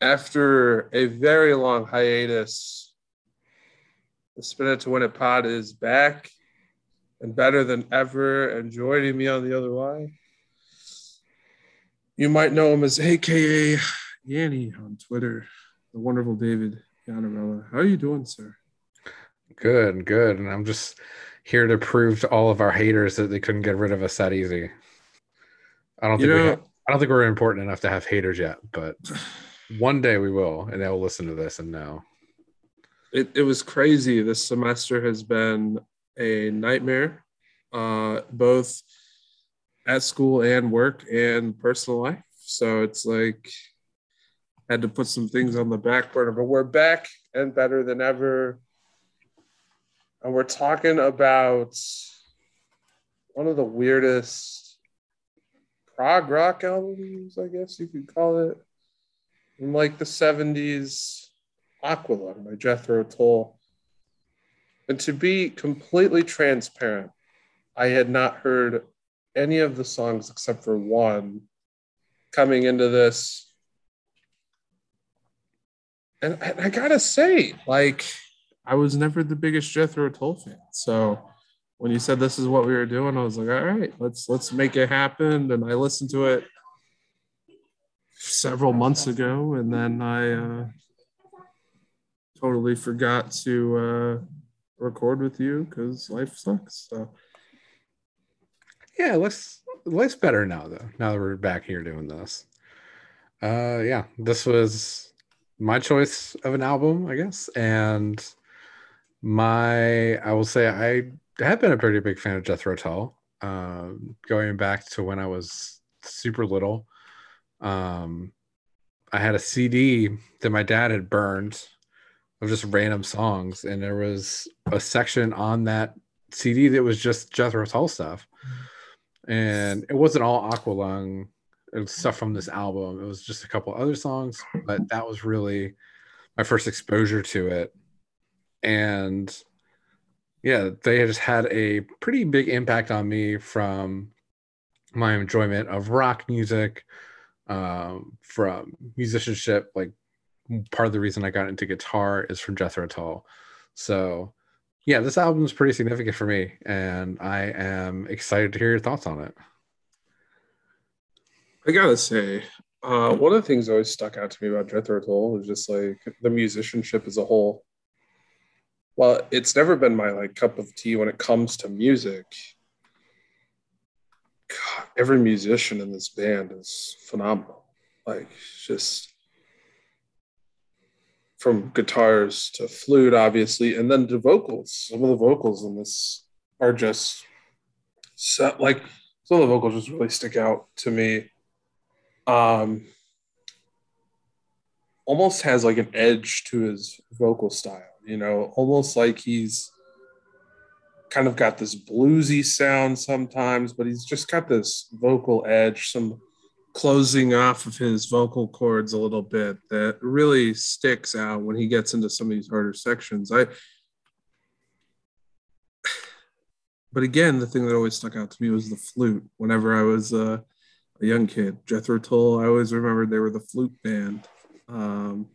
after a very long hiatus, the Spin It to Win It pod is back and better than ever. And joining me on the other line, you might know him as AKA Yanni on Twitter, the wonderful David Yanarella. How are you doing, sir? Good, good. And I'm just here to prove to all of our haters that they couldn't get rid of us that easy. I don't think we have, I don't think we're important enough to have haters yet, but one day we will, and they'll listen to this and know. It, it was crazy. This semester has been a nightmare, uh, both at school and work and personal life. So it's like I had to put some things on the back burner, but we're back and better than ever. And we're talking about one of the weirdest prog rock albums, I guess you could call it, in like the 70s Aqualung by Jethro Tull. And to be completely transparent, I had not heard any of the songs except for one coming into this. And, and I gotta say, like, I was never the biggest Jethro Tull fan. So when you said this is what we were doing, I was like, all right, let's let's make it happen. And I listened to it several months ago, and then I uh, totally forgot to uh, record with you because life sucks. So yeah, life's life's better now though. Now that we're back here doing this, uh, yeah, this was my choice of an album, I guess, and my I will say I have been a pretty big fan of Jethro Tull, um, going back to when I was super little. Um, I had a CD that my dad had burned of just random songs, and there was a section on that CD that was just Jethro Tull stuff, and it wasn't all Aqualung. It was stuff from this album. It was just a couple other songs, but that was really my first exposure to it and yeah, they just had a pretty big impact on me from my enjoyment of rock music, um, from musicianship. Like part of the reason I got into guitar is from Jethro Tull. So yeah, this album is pretty significant for me, and I am excited to hear your thoughts on it. I gotta say, uh, one of the things always stuck out to me about Jethro Tull is just like the musicianship as a whole well, it's never been my like cup of tea when it comes to music. God, every musician in this band is phenomenal. Like just from guitars to flute, obviously, and then to vocals. Some of the vocals in this are just so, like some of the vocals just really stick out to me. Um, almost has like an edge to his vocal style you know, almost like he's kind of got this bluesy sound sometimes, but he's just got this vocal edge, some closing off of his vocal cords a little bit that really sticks out when he gets into some of these harder sections. I but again, the thing that always stuck out to me was the flute. Whenever I was uh, a young kid, Jethro Tull, I always remembered they were the flute band. Um,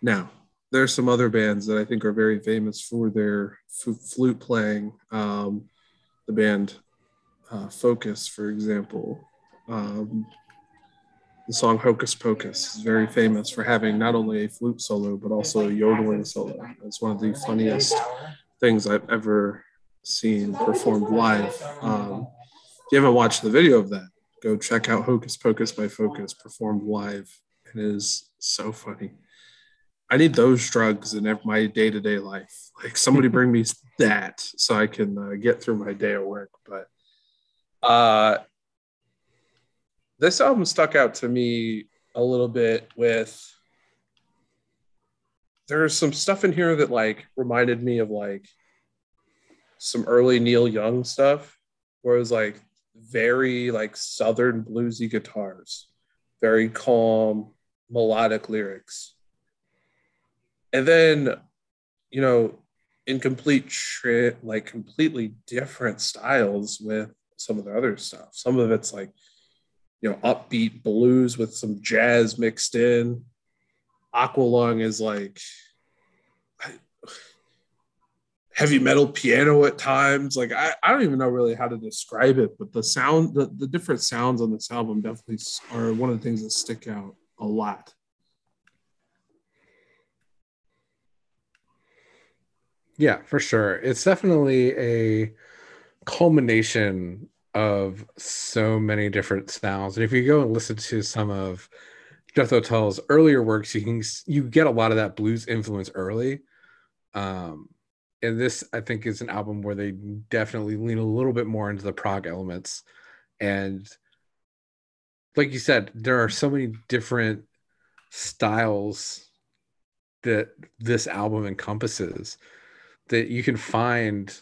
now, there are some other bands that I think are very famous for their f- flute playing. Um, the band uh, Focus, for example, um, the song Hocus Pocus is very famous for having not only a flute solo but also a yodeling solo. It's one of the funniest things I've ever seen performed live. Um, if you haven't watched the video of that, go check out Hocus Pocus by Focus performed live. It is so funny. I need those drugs in my day to day life. Like somebody bring me that so I can uh, get through my day at work. But uh, this album stuck out to me a little bit with there's some stuff in here that like reminded me of like some early Neil Young stuff where it was like very like southern bluesy guitars, very calm melodic lyrics and then you know in complete tri- like completely different styles with some of the other stuff some of it's like you know upbeat blues with some jazz mixed in. Aqualung is like heavy metal piano at times. Like I, I don't even know really how to describe it, but the sound, the, the different sounds on this album definitely are one of the things that stick out a lot. Yeah, for sure. It's definitely a culmination of so many different sounds. And if you go and listen to some of Jethro Tull's earlier works, you can you get a lot of that blues influence early. Um, and this I think is an album where they definitely lean a little bit more into the prog elements. And like you said, there are so many different styles that this album encompasses that you can find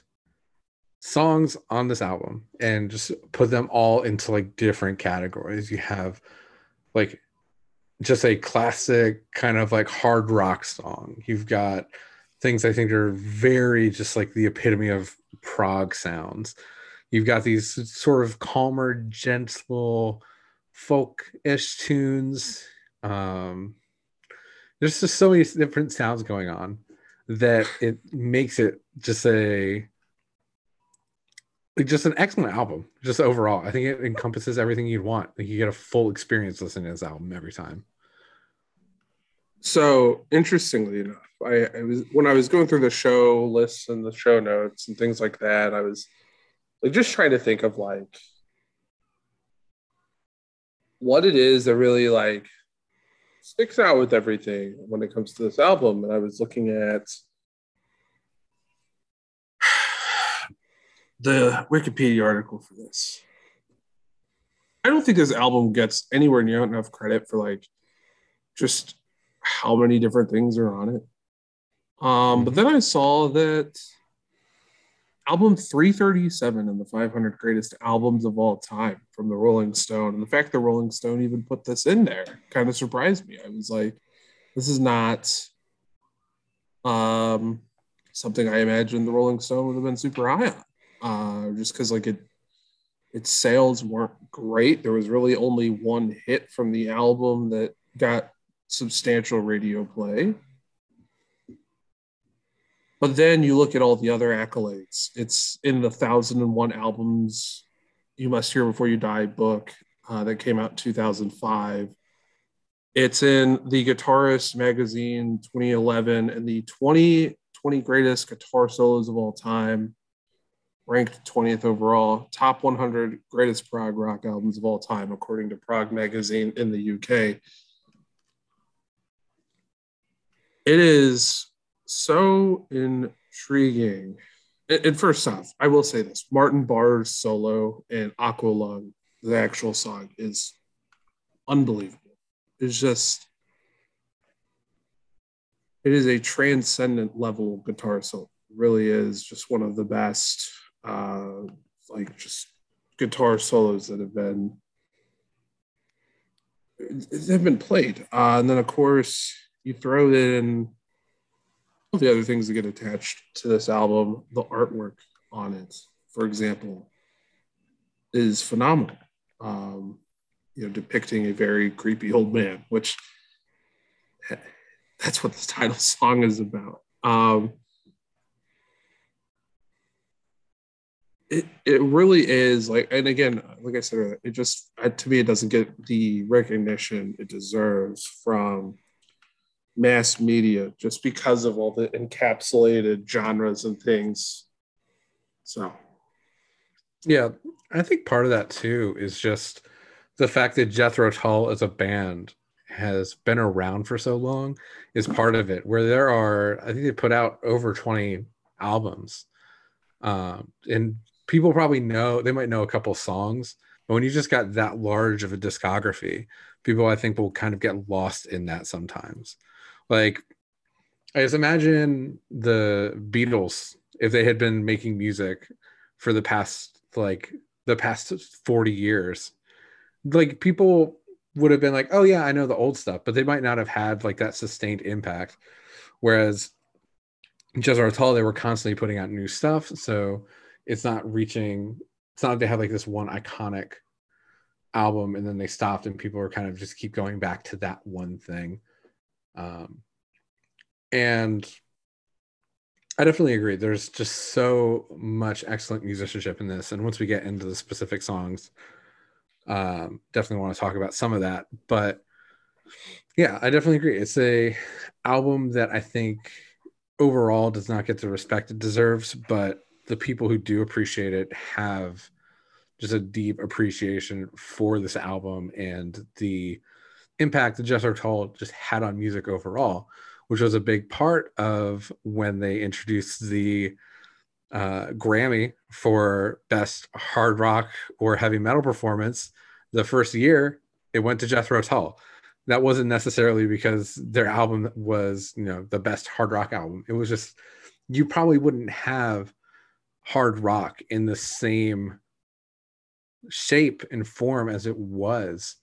songs on this album and just put them all into like different categories. You have like just a classic kind of like hard rock song. You've got things I think are very just like the epitome of prog sounds. You've got these sort of calmer, gentle, folk-ish tunes. Um, there's just so many different sounds going on that it makes it just a just an excellent album just overall. I think it encompasses everything you'd want. Like you get a full experience listening to this album every time. So interestingly enough I, I was when i was going through the show lists and the show notes and things like that i was like just trying to think of like what it is that really like sticks out with everything when it comes to this album. And I was looking at the Wikipedia article for this. I don't think this album gets anywhere near enough credit for like just how many different things are on it. Um, but then I saw that album 337 in the 500 greatest albums of all time from the Rolling Stone. And the fact that Rolling Stone even put this in there kind of surprised me. I was like, this is not um, something I imagined the Rolling Stone would have been super high on. Uh, just because like it, its sales weren't great. There was really only one hit from the album that got substantial radio play. But then you look at all the other accolades. It's in the thousand and one albums you must hear before you die book uh, that came out in 2005. It's in the Guitarist magazine 2011 and the 20 20 greatest guitar solos of all time, ranked 20th overall, top 100 greatest prog rock albums of all time, according to Prog magazine in the UK. It is so intriguing. And, first off, I will say this Martin Barre's solo and Aqualung, the actual song, is unbelievable. It's just, it is a transcendent level guitar solo. It really is just one of the best, uh, like, just guitar solos that have been they've been played. Uh, and then of course you throw in the other things that get attached to this album, the artwork on it, for example, is phenomenal. Um, you know, depicting a very creepy old man, which that's what this title song is about. Um, it it really is like, and again, like I said, it just to me it doesn't get the recognition it deserves from mass media just because of all the encapsulated genres and things. So, yeah, I think part of that too is just the fact that Jethro Tull as a band has been around for so long is part of it. Where there are, I think they put out over 20 albums. Um, and people probably know, they might know a couple songs, but when you just got that large of a discography, people I think will kind of get lost in that sometimes. Like, I just imagine the Beatles if they had been making music for the past like the past 40 years. Like people would have been like, "Oh yeah, I know the old stuff," but they might not have had like that sustained impact. Whereas Jethro Tull, they were constantly putting out new stuff, so it's not reaching. It's not like they have like this one iconic album and then they stopped and people were kind of just keep going back to that one thing um, and i definitely agree. There's just so much excellent musicianship in this. And once we get into the specific songs um, definitely want to talk about some of that. But yeah i definitely agree. It's a album that i think overall does not get the respect it deserves but the people who do appreciate it have just a deep appreciation for this album and the impact that Jethro Tull just had on music overall, which was a big part of when they introduced the uh, Grammy for best hard rock or heavy metal performance. The first year, it went to Jethro Tull. That wasn't necessarily because their album was, you know, the best hard rock album. It was just you probably wouldn't have hard rock in the same shape and form as it was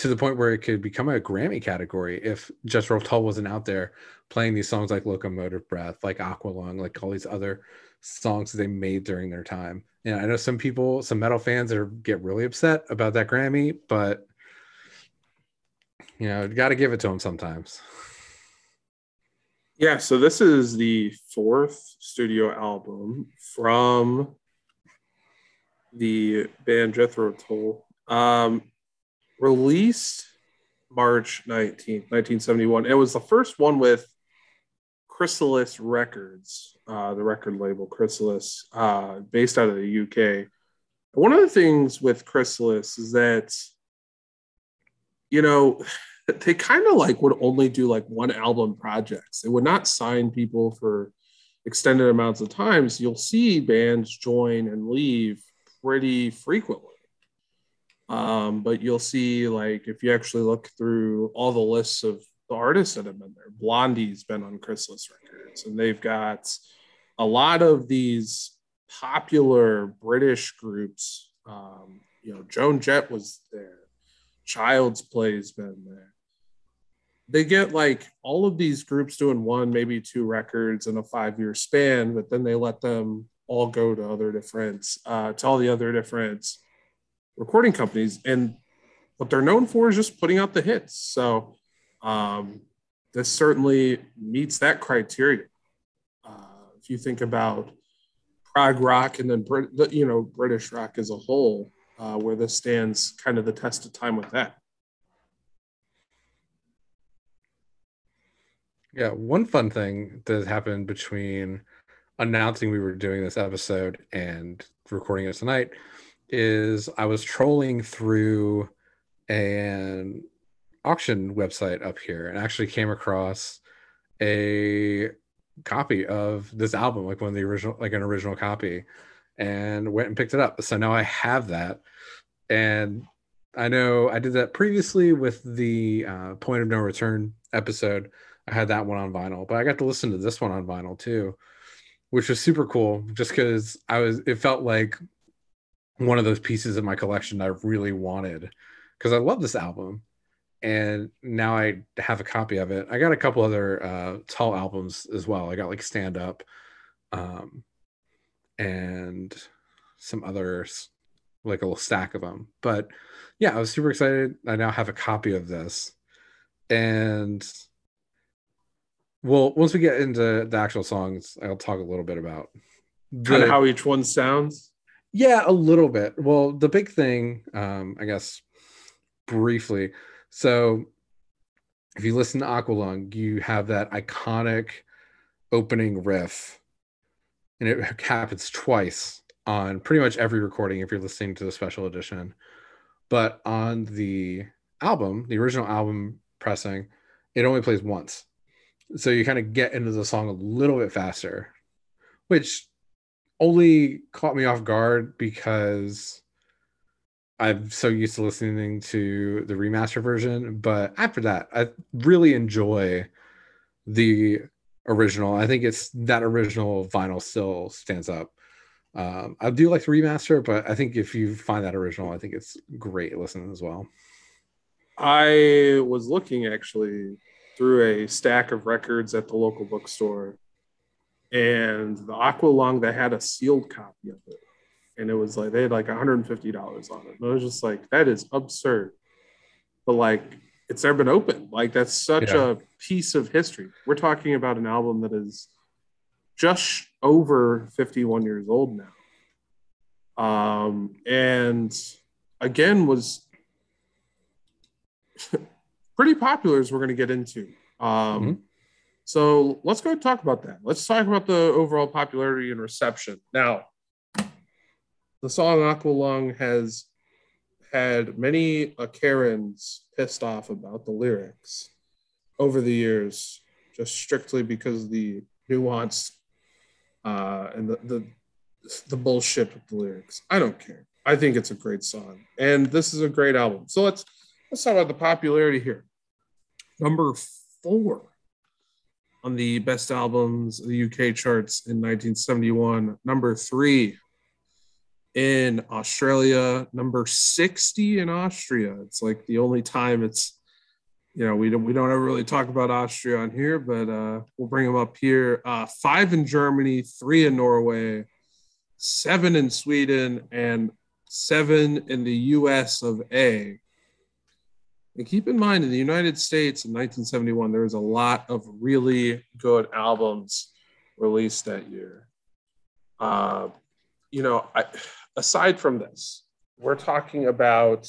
to the point where it could become a Grammy category if Jethro Tull wasn't out there playing these songs like Locomotive Breath, like Aqualung, like all these other songs they made during their time. And I know some people, some metal fans are get really upset about that Grammy, but you know, got to give it to them sometimes. Yeah, so this is the fourth studio album from the band Jethro Tull. Um, released March 19th, 1971. It was the first one with Chrysalis Records, uh, the record label Chrysalis, uh, based out of the UK. One of the things with Chrysalis is that, you know, they kind of like would only do like one album projects. They would not sign people for extended amounts of times. You'll see bands join and leave pretty frequently. Um, but you'll see, like, if you actually look through all the lists of the artists that have been there, Blondie's been on Chrysalis Records, and they've got a lot of these popular British groups. Um, you know, Joan Jett was there, Child's Play's been there. They get like all of these groups doing one, maybe two records in a five year span, but then they let them all go to other different uh, to all the other different recording companies, and what they're known for is just putting out the hits. So um, this certainly meets that criteria. Uh, if you think about prog rock and then Brit- you know British rock as a whole, uh, where this stands kind of the test of time with that. Yeah, one fun thing that happened between announcing we were doing this episode and recording it tonight is I was trolling through an auction website up here and actually came across a copy of this album, like one of the original, like an original copy, and went and picked it up. So now I have that. And I know I did that previously with the uh, Point of No Return episode. I had that one on vinyl, but I got to listen to this one on vinyl too which was super cool just because I was it felt like one of those pieces of my collection I really wanted because I love this album and now I have a copy of it. I got a couple other uh Tull albums as well. I got like stand up um and some others like a little stack of them. But yeah, I was super excited. I now have a copy of this. And well, once we get into the actual songs, I'll talk a little bit about kind of how each one sounds. Yeah, a little bit. Well, the big thing, um, I guess, briefly. So, if you listen to Aqualung, you have that iconic opening riff, and it happens twice on pretty much every recording if you're listening to the special edition. But on the album, the original album pressing, it only plays once so you kind of get into the song a little bit faster which only caught me off guard because i'm so used to listening to the remaster version but after that i really enjoy the original. I think it's that original vinyl still stands up. Um, i do like the remaster but i think if you find that original i think it's great listening as well. I was looking actually through a stack of records at the local bookstore and the Aqualung that had a sealed copy of it. and it was like they had like 150 dollars on it. And I was just like, that is absurd. But like, it's never been opened. Like that's such Yeah. a piece of history. We're talking about an album that is just over 51 years old now. Um, and again was pretty popular as we're going to get into. Um, Mhm. So let's go talk about that. Let's talk about the overall popularity and reception. Now, the song Aqualung has had many uh, Karens pissed off about the lyrics over the years, just strictly because of the nuance uh, and the, the the bullshit with the lyrics. I don't care. I think it's a great song, and this is a great album. So let's let's talk about the popularity here. Number four on the best albums the UK charts in 1971. Number three in Australia. Number 60 in Austria. It's like the only time it's you know we don't we don't ever really talk about Austria on here, but uh, we'll bring them up here. Uh, five in Germany, three in Norway, seven in Sweden, and seven in the U.S. of A. And keep in mind, in the United States in 1971, there was a lot of really good albums released that year. Uh, you know, I, aside from this, we're talking about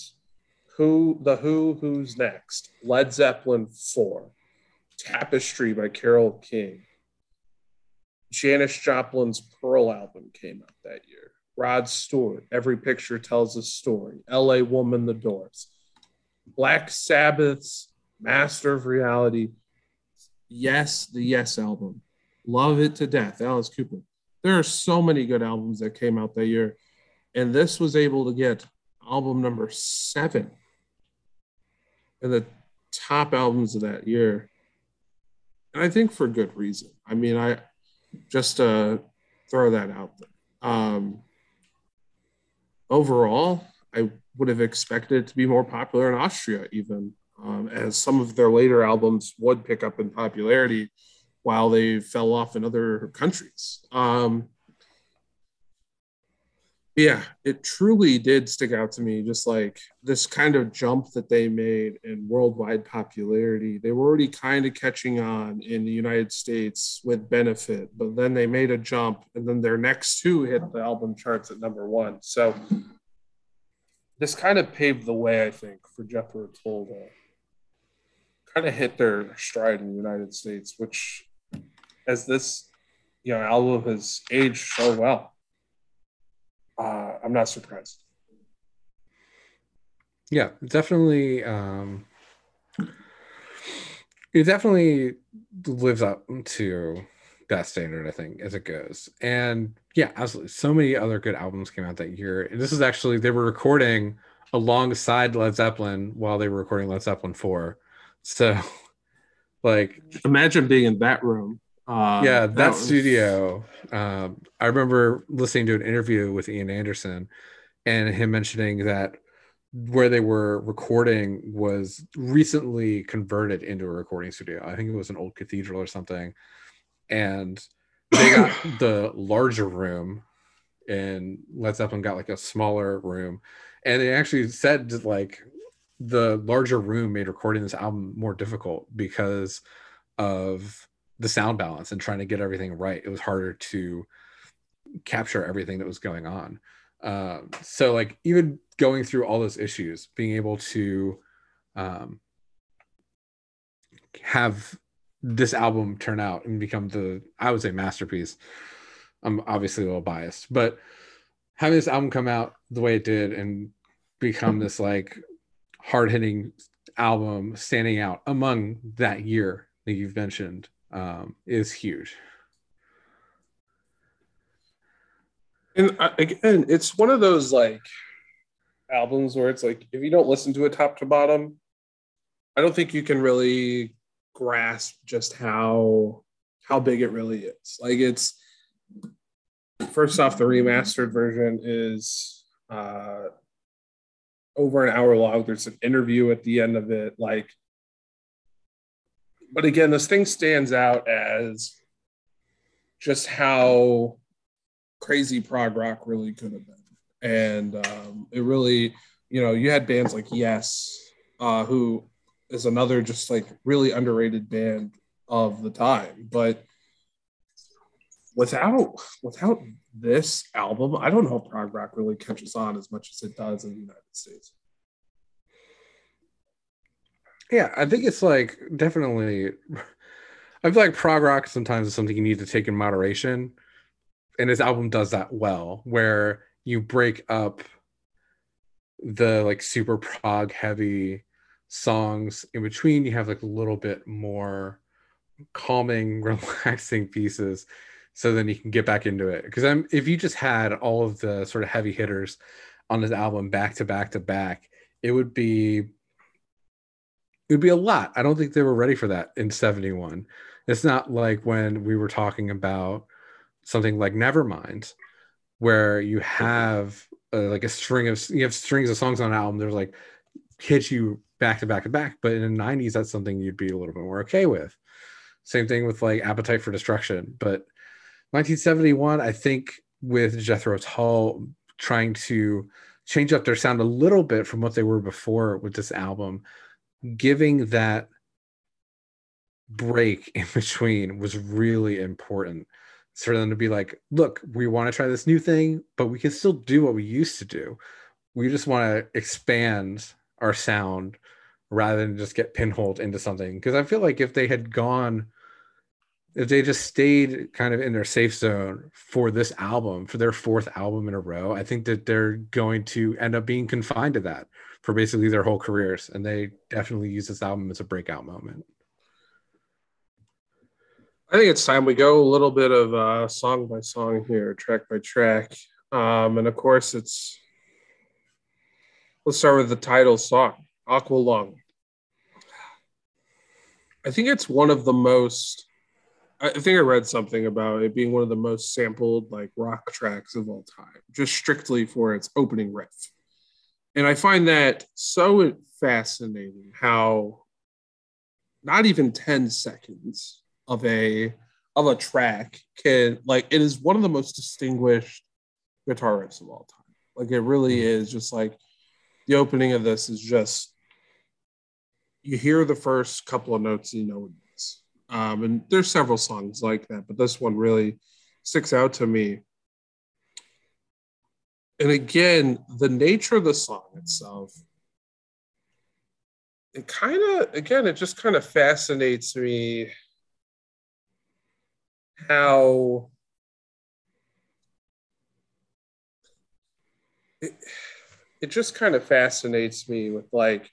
who, the Who, Who's Next, Led Zeppelin 4, Tapestry by Carole King, Janis Joplin's Pearl album came out that year. Rod Stewart, Every Picture Tells a Story, LA Woman, The Doors. Black Sabbath's Master of Reality. Yes, the Yes album. Love it to death. Alice Cooper. There are so many good albums that came out that year. And this was able to get album number seven in the top albums of that year. And I think for good reason. I mean, I just uh, throw that out there. Um, overall, I would have expected it to be more popular in Austria, even um, as some of their later albums would pick up in popularity while they fell off in other countries. Um, yeah, it truly did stick out to me, just like this kind of jump that they made in worldwide popularity. They were already kind of catching on in the United States with Benefit, but then they made a jump, and then their next two hit the album charts at number one. So this kind of paved the way, I think, for Jethro Tull to kind of hit their stride in the United States, which, as this you know album has aged so well, uh, I'm not surprised. Yeah, definitely. Um, it definitely lives up to that standard, I think, as it goes. And yeah, absolutely. So many other good albums came out that year. And this is actually they were recording alongside Led Zeppelin while they were recording Led Zeppelin 4. So like Imagine being in that room. Uh, yeah, that, was- studio. Um, I remember listening to an interview with Ian Anderson and him mentioning that where they were recording was recently converted into a recording studio. I think it was an old cathedral or something. And they got the larger room and Led Zeppelin got like a smaller room. And they actually said like the larger room made recording this album more difficult because of the sound balance and trying to get everything right. It was harder to capture everything that was going on. Um, so like even going through all those issues, being able to um, have this album turn out and become the I would say masterpiece. I'm obviously a little biased, but having this album come out the way it did and become this like hard hitting album standing out among that year that you've mentioned um, is huge. And uh, again, it's one of those like albums where it's like if you don't listen to it top to bottom, I don't think you can really grasp just how how big it really is. Like it's first off, the remastered version is uh, over an hour long. There's an interview at the end of it, like. But again, this thing stands out as just how crazy prog rock really could have been. and um, it really, you know, you had bands like Yes, uh, who is another just like really underrated band of the time, but without without this album, I don't know if prog rock really catches on as much as it does in the United States. Yeah, I think it's like definitely. I feel like prog rock sometimes is something you need to take in moderation, and this album does that well, where you break up the like super prog heavy songs in between. You have like a little bit more calming, relaxing pieces, so then you can get back into it. Because I'm if you just had all of the sort of heavy hitters on this album back to back to back, it would be it would be a lot. I don't think they were ready for that in 71. It's not like when we were talking about something like Nevermind, where you have uh, like a string of you have strings of songs on an album. There's like hit you back to back to back. But in the 90s, that's something you'd be a little bit more okay with. Same thing with like Appetite for Destruction. But 1971, I think with Jethro Tull trying to change up their sound a little bit from what they were before with this album, giving that break in between was really important for them to be like, look, we want to try this new thing, but we can still do what we used to do. We just want to expand our sound rather than just get pinholed into something. Because I feel like if they had gone if they just stayed kind of in their safe zone for this album, for their fourth album in a row, I think that they're going to end up being confined to that for basically their whole careers. And they definitely use this album as a breakout moment. I think it's time we go a little bit of uh, song by song here, track by track. Um, and of course, it's let's start with the title song, Aqualung. I think it's one of the most I think I read something about it being one of the most sampled like rock tracks of all time, just strictly for its opening riff. And I find that so fascinating how not even 10 seconds of a of a track can like it is one of the most distinguished guitar riffs of all time. Like it really is just like the opening of this is just you hear the first couple of notes, you know um, and there's several songs like that, but this one really sticks out to me. And again, the nature of the song itself, it kind of, again, it just kind of fascinates me how it, it just kind of fascinates me with like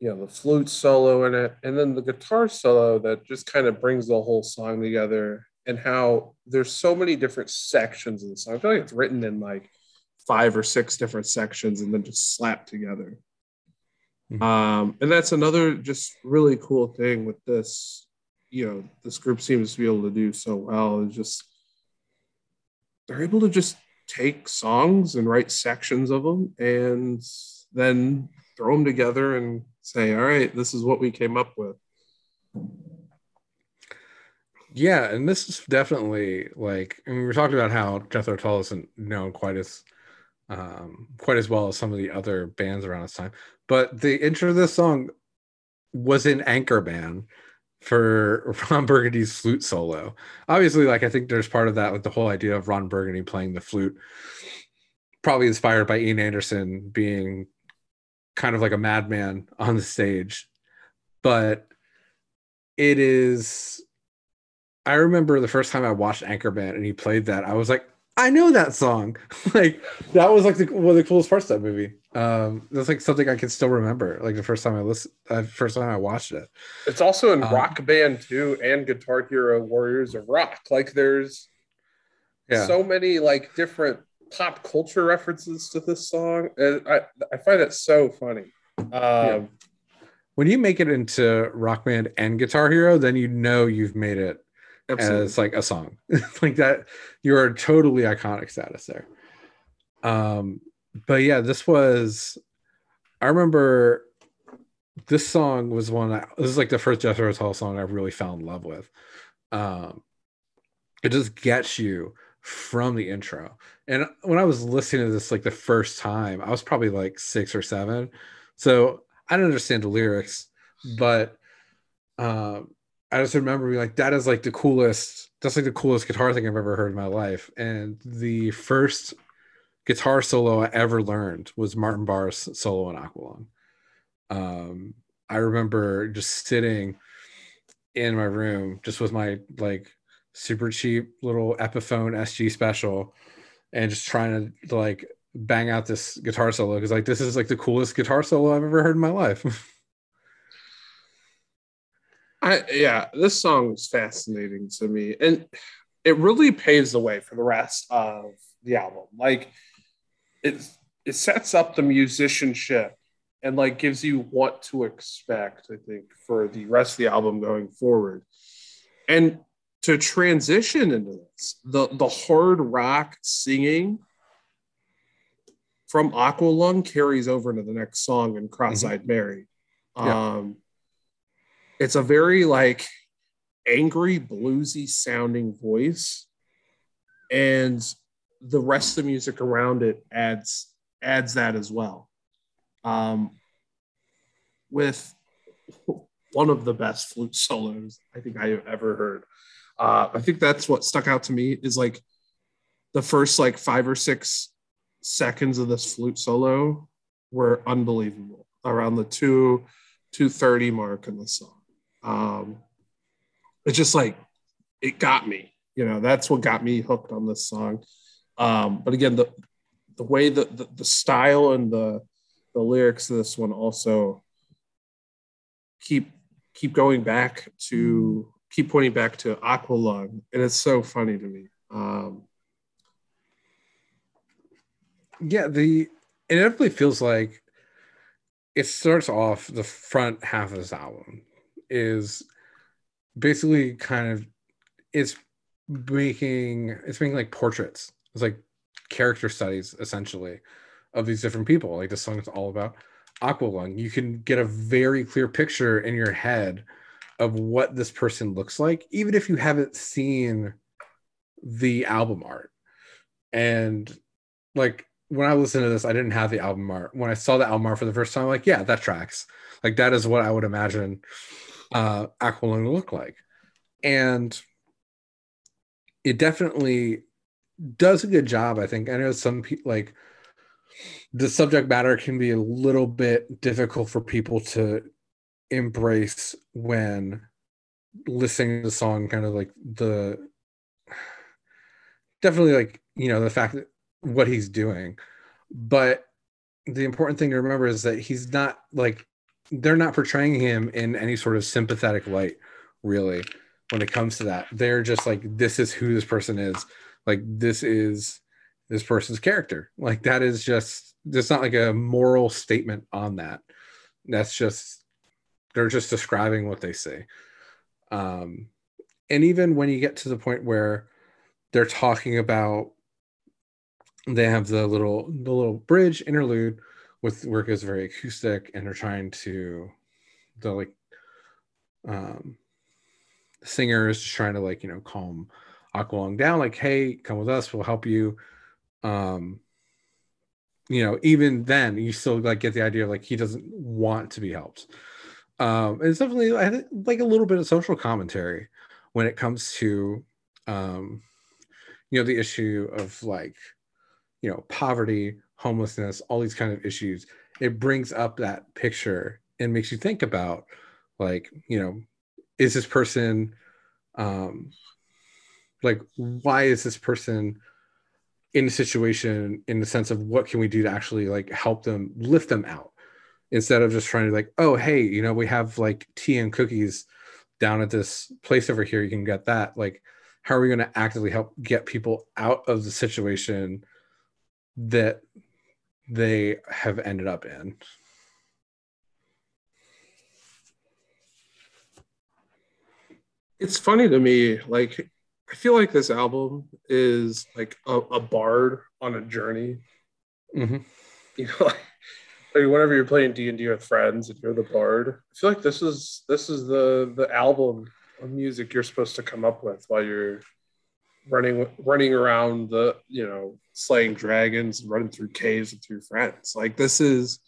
you know the flute solo in it and then the guitar solo that just kind of brings the whole song together and how there's so many different sections of the song i feel like it's written in like five or six different sections and then just slapped together mm-hmm. um, and that's another just really cool thing with this you know this group seems to be able to do so well is just they're able to just take songs and write sections of them and then throw them together and say, all right, this is what we came up with. Yeah, and this is definitely like I mean, we were talking about how Jethro Tull isn't known quite as um, quite as well as some of the other bands around this time. But the intro of this song was in Anchorman for Ron Burgundy's flute solo. Obviously, like I think there's part of that with the whole idea of Ron Burgundy playing the flute, probably inspired by Ian Anderson being kind of like a madman on the stage. But it is I remember the first time I watched Anchorman and he played that, I was like, I know that song. like that was like the, one of the coolest parts of that movie. Um, that's like something I can still remember. Like the first time I listened, uh, first time I watched it. It's also in um, Rock Band 2 and Guitar Hero Warriors of Rock. Like there's yeah. so many like different pop culture references to this song. And I, I find it so funny. Um, yeah. When you make it into Rock Band and Guitar Hero, then you know you've made it Absolutely. as like a song like that. You're a totally iconic status there. Um, but yeah, this was. I remember this song was one. I, this is like the first Jethro Tull song I really fell in love with. Um, it just gets you from the intro. And when I was listening to this like the first time, I was probably like six or seven. So I didn't understand the lyrics, but um, I just remember being like, that is like the coolest, that's like the coolest guitar thing I've ever heard in my life. And the first guitar solo I ever learned was Martin Barre's solo in Aqualung. Um, I remember just sitting in my room, just with my like super cheap little Epiphone SG special, and just trying to like bang out this guitar solo because like this is like the coolest guitar solo I've ever heard in my life. I yeah, this song is fascinating to me, and it really paves the way for the rest of the album. Like it it sets up the musicianship and like gives you what to expect. I think for the rest of the album going forward, and to transition into this, the the hard rock singing from Aqualung carries over into the next song in Cross-eyed mm-hmm. Mary. Yeah. Um, it's a very like angry, bluesy sounding voice, and the rest of the music around it adds adds that as well. Um, with one of the best flute solos I think I have ever heard. Uh, I think that's what stuck out to me is like the first like five or six seconds of this flute solo were unbelievable around the two 230 mark in the song. Um, it's just like it got me, you know, that's what got me hooked on this song. Um, but again, the the way that the, the style and the the lyrics of this one also keep keep going back to keep pointing back to Aqualung, and it's so funny to me. Um, yeah, the it definitely feels like it starts off the front half of this album is basically kind of it's making it's making like portraits. It's like character studies essentially of these different people. Like the song is all about Aqualung. You can get a very clear picture in your head of what this person looks like, even if you haven't seen the album art. And like when I listened to this, I didn't have the album art. When I saw the album art for the first time, I'm like, yeah, that tracks. Like that is what I would imagine uh Aqualung look like. And it definitely does a good job, I think. I know some people like the subject matter can be a little bit difficult for people to embrace when listening to the song kind of like the definitely like you know the fact that what he's doing. But the important thing to remember is that he's not like they're not portraying him in any sort of sympathetic light really when it comes to that. They're just like this is who this person is. Like this is this person's character. Like that is just there's not like a moral statement on that. That's just they're just describing what they say. Um and even when you get to the point where they're talking about they have the little the little bridge interlude with work is very acoustic and they're trying to the like um singers just trying to like you know calm Aqualung down like hey come with us we'll help you. Um you know even then you still like get the idea of like he doesn't want to be helped um it's definitely I think like a little bit of social commentary when it comes to um you know the issue of like you know poverty homelessness all these kind of issues. It brings up that picture and makes you think about like you know is this person um like why is this person in a situation in the sense of what can we do to actually like help them lift them out instead of just trying to like oh hey you know we have like tea and cookies down at this place over here you can get that. Like how are we going to actively help get people out of the situation that they have ended up in? It's funny to me like i feel like this album is like a, a bard on a journey. Mm-hmm. you know like, whenever you're playing d&d with friends and you're the bard i feel like this is this is the the album of music you're supposed to come up with while you're running running around the you know slaying dragons and running through caves with your friends. Like this is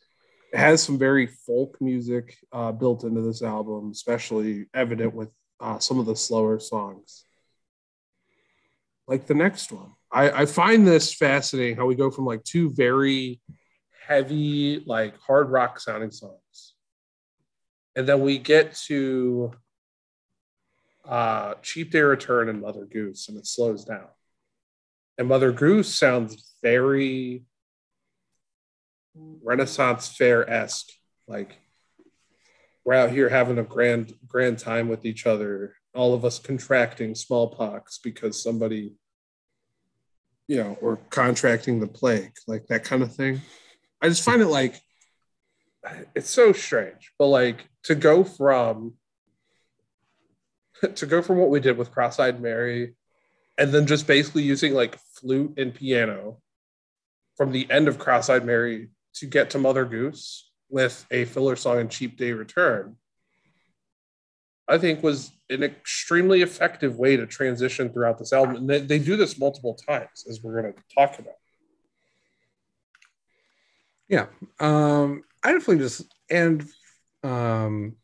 it has some very folk music uh, built into this album, especially evident with uh, some of the slower songs. Like the next one, I, I find this fascinating how we go from like two very heavy, like hard rock sounding songs, and then we get to uh, Cheap Day Return and Mother Goose, and it slows down. And Mother Goose sounds very Renaissance fair esque. Like we're out here having a grand grand time with each other. All of us contracting smallpox because somebody, you know, or contracting the plague, like that kind of thing. I just find it like it's so strange, but like to go from to go from what we did with Cross-eyed Mary, and then just basically using like flute and piano from the end of Cross-eyed Mary to get to Mother Goose with a filler song and Cheap Day Return, I think was an extremely effective way to transition throughout this album. And they, they do this multiple times, as we're going to talk about. Yeah. Um, I definitely just, and um,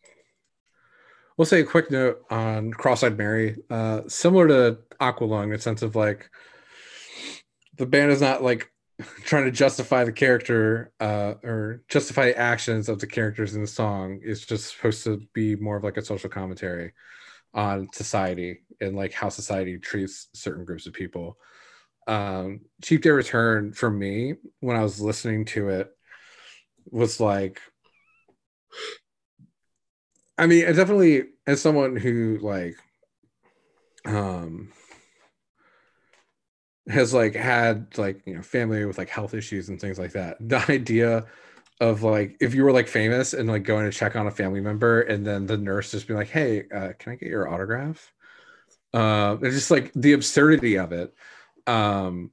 we'll say a quick note on Cross-eyed Mary. Uh, similar to Aqualung in the sense of like, the band is not like trying to justify the character uh, or justify the actions of the characters in the song It's just supposed to be more of like a social commentary on society and like how society treats certain groups of people. Um, Cheap Day Return for me, when I was listening to it, was like, I mean, definitely as someone who like, um, has like had like you know family with like health issues and things like that the idea of like if you were like famous and like going to check on a family member and then the nurse just be like hey uh, can i get your autograph? Uh it's just like the absurdity of it um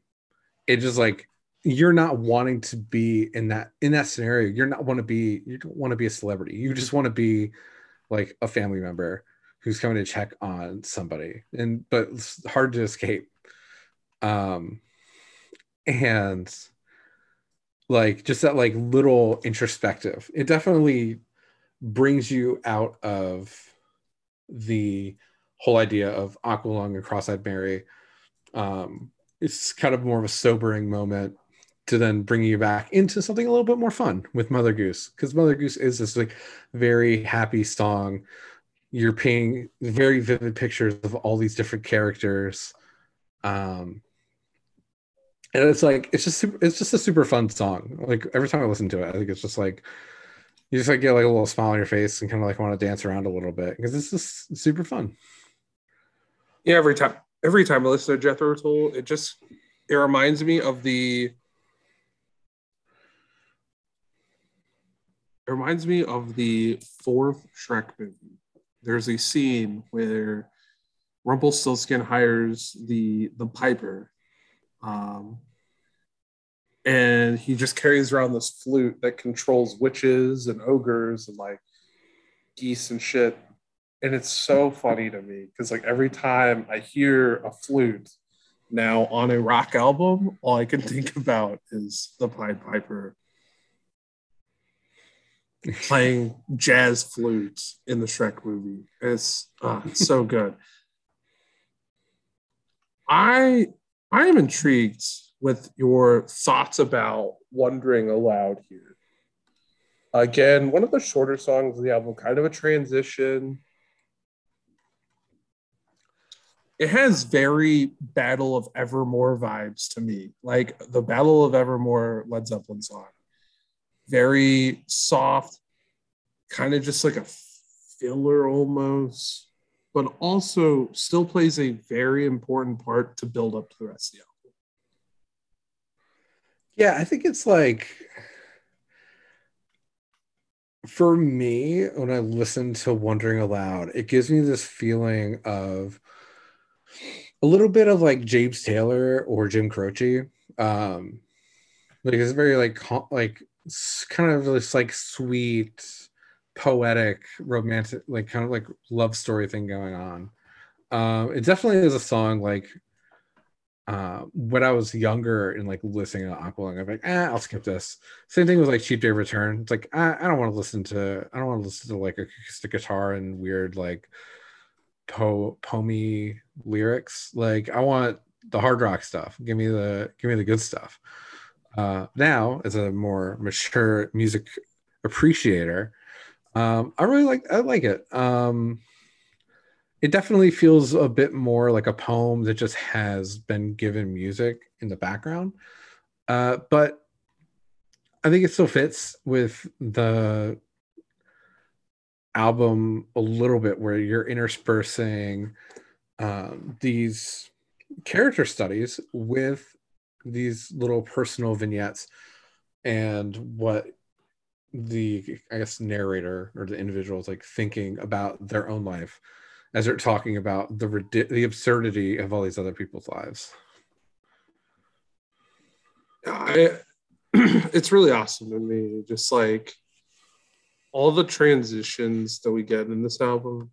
it just like you're not wanting to be in that in that scenario. You're not want to be you don't want to be a celebrity. You just want to be like a family member who's coming to check on somebody. And but it's hard to escape. Um and like just that like little introspective. It definitely brings you out of the whole idea of aqualung and cross-eyed mary. Um it's kind of more of a sobering moment to then bring you back into something a little bit more fun with mother goose because mother goose is this like very happy song you're painting very vivid pictures of all these different characters um and it's like it's just super, it's just a super fun song. Like every time I listen to it, I think it's just like you just like get like a little smile on your face and kind of like want to dance around a little bit because it's just super fun. Yeah, every time every time I listen to Jethro Tull, it just it reminds me of the it reminds me of the fourth Shrek movie. There's a scene where Rumpelstiltskin hires the the piper um, and he just carries around this flute that controls witches and ogres and like geese and shit. And it's so funny to me because like every time I hear a flute now on a rock album, all I can think about is the Pied Piper playing jazz flutes in the Shrek movie. It's, uh, so good. I I am intrigued with your thoughts about Wondering Aloud here. Again, one of the shorter songs of the album, kind of a transition. It has very Battle of Evermore vibes to me, like the Battle of Evermore Led Zeppelin song. Very soft, kind of just like a filler almost but also still plays a very important part to build up to the rest of the album. Yeah, I think it's like for me, when I listen to Wondering Aloud, it gives me this feeling of a little bit of like James Taylor or Jim Croce. Um, like it's very like like kind of this like sweet poetic romantic like kind of like love story thing going on um it definitely is a song like uh, when I was younger and like listening to Aqualung, I'm like, ah, I'll skip this. Same thing with like Cheap Day Return. It's like I, I don't want to listen to I don't want to listen to like acoustic guitar and weird like po pomy lyrics. Like I want the hard rock stuff. Give me the give me the good stuff. Uh, now, as a more mature music appreciator, um, I really like I like it. Um, it definitely feels a bit more like a poem that just has been given music in the background. Uh, but I think it still fits with the album a little bit where you're interspersing um, these character studies with these little personal vignettes and what the i guess narrator or the individual is like thinking about their own life as they're talking about the the absurdity of all these other people's lives. I, it's really awesome to me, just like all the transitions that we get in this album.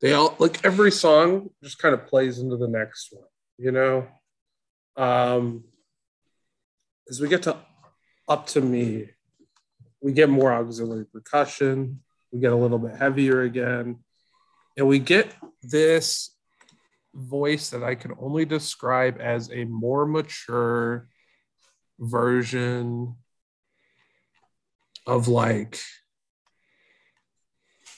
They all like every song just kind of plays into the next one, you know. Um, as we get to up to me, we get more auxiliary percussion. We get a little bit heavier again and we get this voice that I can only describe as a more mature version of like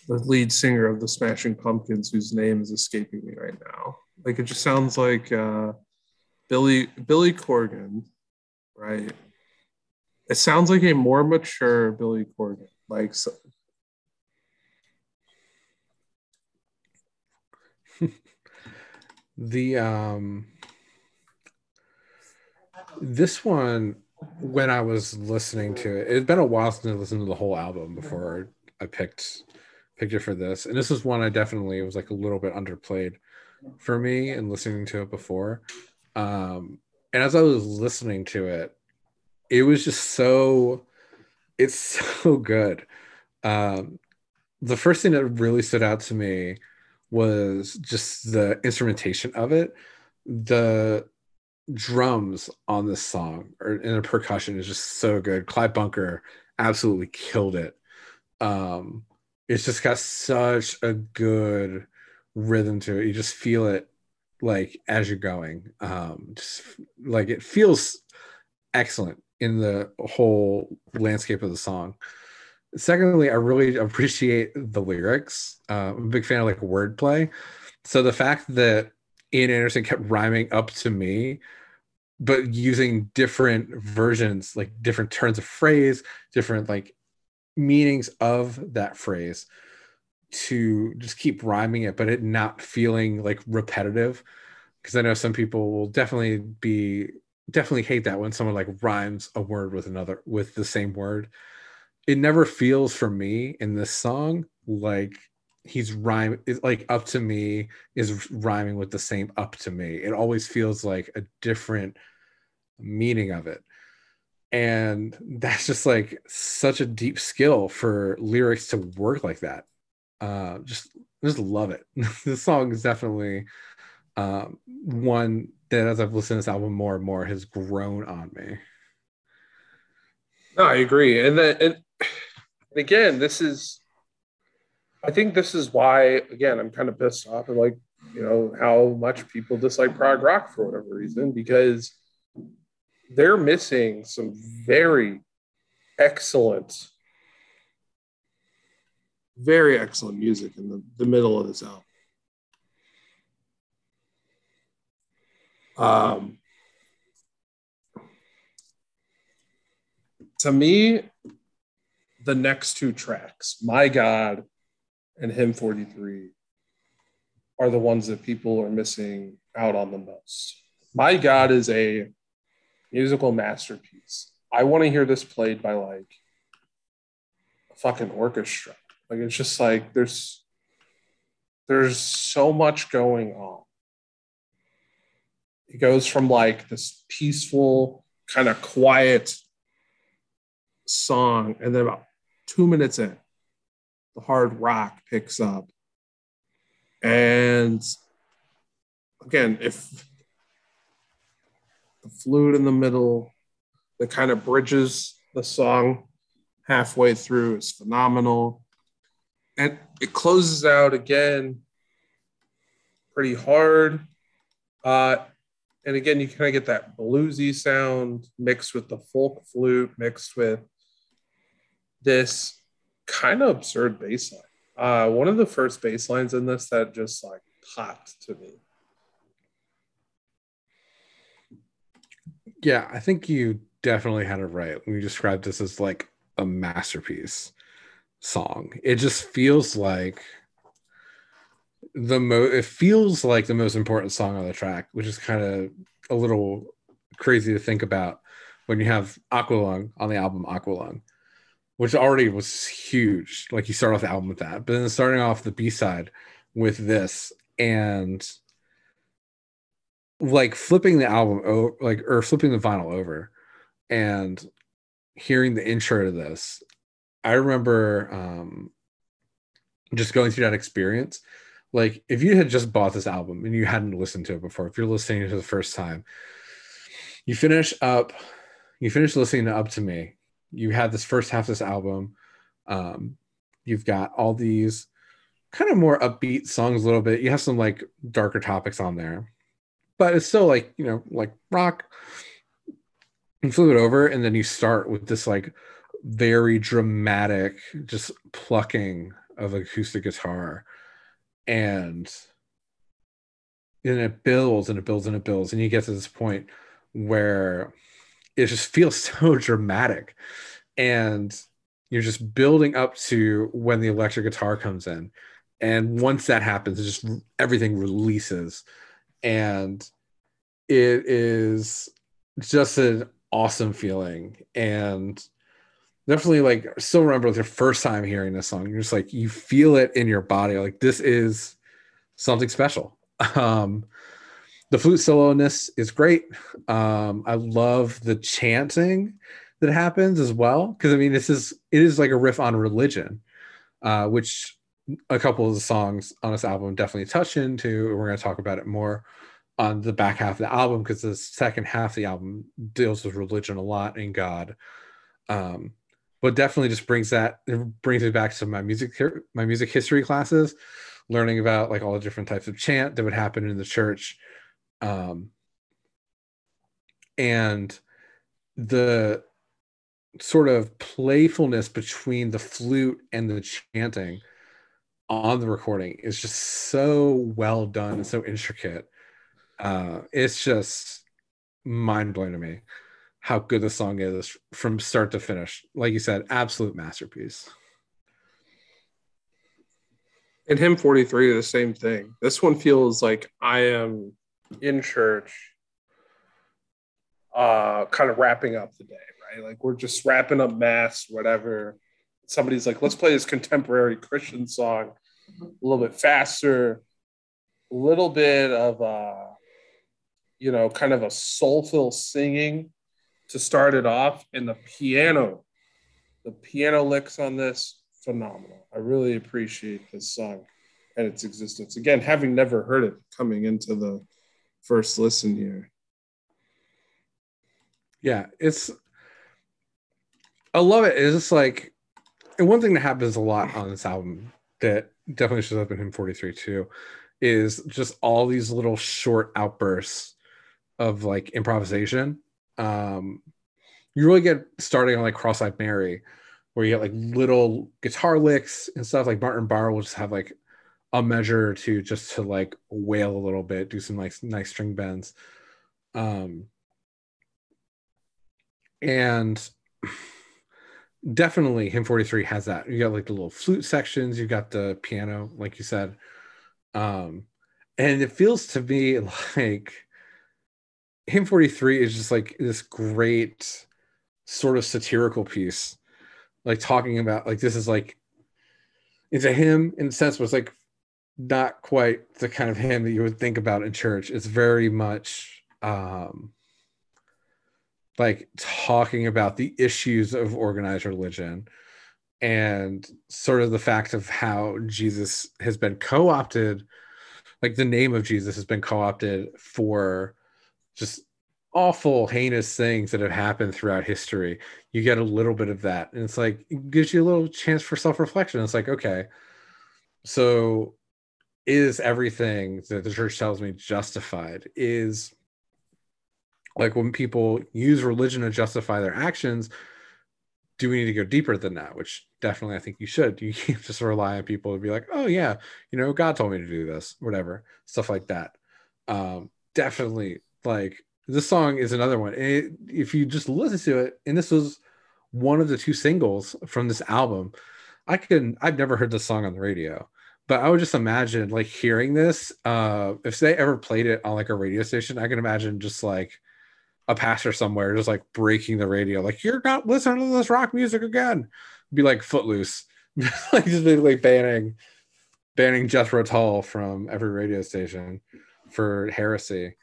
the lead singer of the Smashing Pumpkins, whose name is escaping me right now. Like it just sounds like uh, Billy Billy Corgan, right? It sounds like a more mature Billy Corgan, like so, the um this one when I was listening to it, it's been a while since I listened to the whole album before I picked picked it for this. And this is one I definitely was like a little bit underplayed for me and listening to it before. Um and as I was listening to it, it was just so it's so good. Um the first thing that really stood out to me was just the instrumentation of it. The drums on this song or in the percussion is just so good. Clive Bunker absolutely killed it. Um, it's just got such a good rhythm to it. You just feel it like as you're going. Um, just like it feels excellent in the whole landscape of the song. Secondly, I really appreciate the lyrics. Uh, I'm a big fan of like wordplay. So the fact that Ian Anderson kept rhyming up to me, but using different versions, like different turns of phrase, different like meanings of that phrase to just keep rhyming it, but it not feeling like repetitive. Because I know some people will definitely be definitely hate that when someone like rhymes a word with another with the same word. It never feels for me in this song like he's rhyme is like up to me is rhyming with the same up to me. It always feels like a different meaning of it. And that's just like such a deep skill for lyrics to work like that uh just just love it. This song is definitely um one that as i've listened to this album more and more has grown on me. No i agree. And then and and again, this is, I think this is why, again, I'm kind of pissed off at like, you know, how much people dislike prog rock for whatever reason, because they're missing some very excellent, very excellent music in the, the middle of this album. Um, to me, the next two tracks, My God and Hymn 43, are the ones that people are missing out on the most. My God is a musical masterpiece. I want to hear this played by like a fucking orchestra. Like it's just like there's there's so much going on. It goes from like this peaceful, kind of quiet song, and then about two minutes in, the hard rock picks up. And again, if the flute in the middle that kind of bridges the song halfway through is phenomenal. And it closes out again pretty hard. Uh, and again, you kind of get that bluesy sound mixed with the folk flute, mixed with this kind of absurd bass line. Uh, one of the first bass lines in this that just like popped to me. Yeah, I think you definitely had it right when you described this as like a masterpiece song. It just feels like the mo it feels like the most important song on the track, which is kind of a little crazy to think about when you have Aqualung on the album Aqualung, which already was huge. Like you start off the album with that, but then starting off the B side with this and like flipping the album over, like or flipping the vinyl over and hearing the intro to this, I remember um just going through that experience. Like if you had just bought this album and you hadn't listened to it before if you're listening to the first time you finish up you finish listening to up to me. You had this first half of this album. Um, you've got all these kind of more upbeat songs a little bit. You have some like darker topics on there but it's still like you know like rock. You flip it over and then you start with this like very dramatic just plucking of acoustic guitar. And then it builds and it builds and it builds. And you get to this point where it just feels so dramatic. And you're just building up to when the electric guitar comes in. And once that happens it just everything releases. And it is just an awesome feeling. And definitely like still remember the first time hearing this song. You're just like you feel it in your body like this is something special. Um the flute solo in this is great. Um i love the chanting that happens as well because i mean this is it is like a riff on religion uh which a couple of the songs on this album definitely touch into And we're going to talk about it more on the back half of the album because the second half of the album deals with religion a lot and god. Um but definitely just brings that it brings me back to my music my music history classes learning about like all the different types of chant that would happen in the church. Um, and the sort of playfulness between the flute and the chanting on the recording is just so well done and so intricate. Uh, it's just mind blowing to me how good the song is from start to finish. Like you said, absolute masterpiece. And hymn 43 the same thing. This one feels like I am in church, uh, kind of wrapping up the day, right? Like we're just wrapping up mass, whatever. Somebody's like, let's play this contemporary Christian song a little bit faster, a little bit of uh, you know, kind of a soulful singing to start it off. And the piano, the piano licks on this, phenomenal. I really appreciate this song and its existence. Again, having never heard it coming into the first listen here. Yeah, it's I love it. It's just like and one thing that happens a lot on this album that definitely shows up in hymn 43 too is just all these little short outbursts of like improvisation um, you really get starting on like Cross-eyed Mary, where you get like little guitar licks and stuff. Like Martin Barre will just have like a measure or two just to like wail a little bit, do some like nice string bends. Um, and definitely hymn 43 has that. You got like the little flute sections, you got the piano, like you said. Um, and it feels to me like hymn 43 is just like this great sort of satirical piece like talking about like this is like it's a hymn in a sense but it's like not quite the kind of hymn that you would think about in church. It's very much um like talking about the issues of organized religion and sort of the fact of how jesus has been co-opted like the name of jesus has been co-opted for just awful, heinous things that have happened throughout history. You get a little bit of that. And it's like, it gives you a little chance for self reflection. It's like, okay, so is everything that the church tells me justified? Is like when people use religion to justify their actions, do we need to go deeper than that? Which definitely I think you should. You can't just rely on people to be like, oh yeah, you know, God told me to do this, whatever, stuff like that. Um, definitely like this song is another one. It, if you just listen to it, and this was one of the two singles from this album, I can I've never heard this song on the radio, but I would just imagine like hearing this. Uh, if they ever played it on like a radio station, I can imagine just like a pastor somewhere just like breaking the radio, like you're not listening to this rock music again. Be like footloose, like just like banning banning Jethro Tull from every radio station for heresy.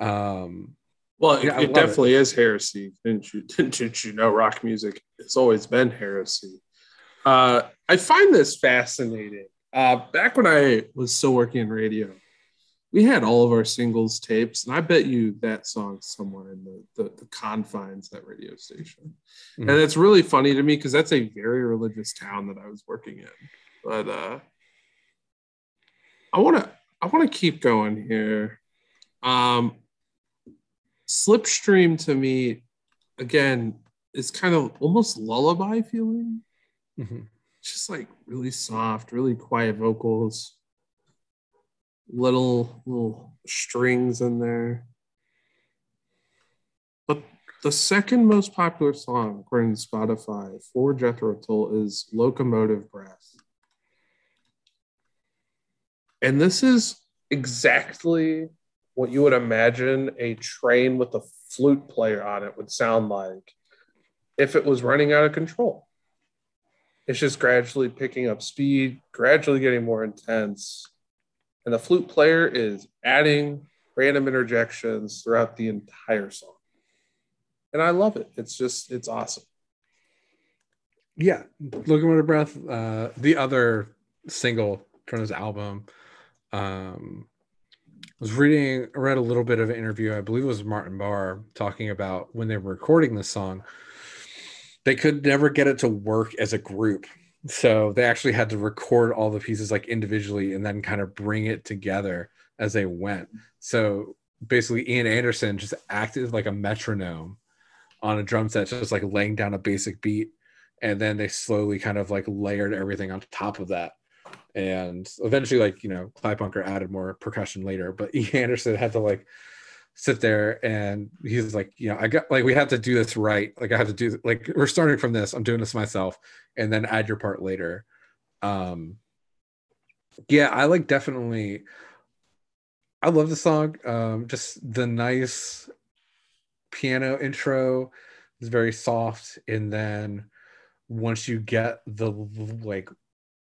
Um, well, it, yeah, it definitely it. is heresy. Didn't you? Didn't you know rock music? It's always been heresy. Uh, I find this fascinating. Uh, back when I was still working in radio, we had all of our singles tapes, and I bet you that song's somewhere in the, the, the confines that radio station. Mm-hmm. And it's really funny to me because that's a very religious town that I was working in. But uh, I want to I want to keep going here. Um, Slipstream to me, again, is kind of almost lullaby feeling. Mm-hmm. Just like really soft, really quiet vocals little little strings in there. But the second most popular song according to Spotify for Jethro Tull is Locomotive Breath. And this is exactly what you would imagine a train with a flute player on it would sound like if it was running out of control. It's just gradually picking up speed, gradually getting more intense and the flute player is adding random interjections throughout the entire song. And I love it. It's just, it's awesome. Yeah. Locomotive Breath, uh, the other single from his album, um, was reading, I read a little bit of an interview, I believe it was Martin Barre talking about when they were recording this song, they could never get it to work as a group. So they actually had to record all the pieces like individually and then kind of bring it together as they went. So basically ian anderson just acted like a metronome on a drum set just like laying down a basic beat and then they slowly kind of like layered everything on top of that and eventually like you know Clive Bunker added more percussion later but ian anderson had to like sit there and he's like you know i got like we have to do this right. Like i have to do like we're starting from this. I'm doing this myself. And then add your part later. Um yeah i like definitely i love the song. Um just the nice piano intro is very soft. And then once you get the like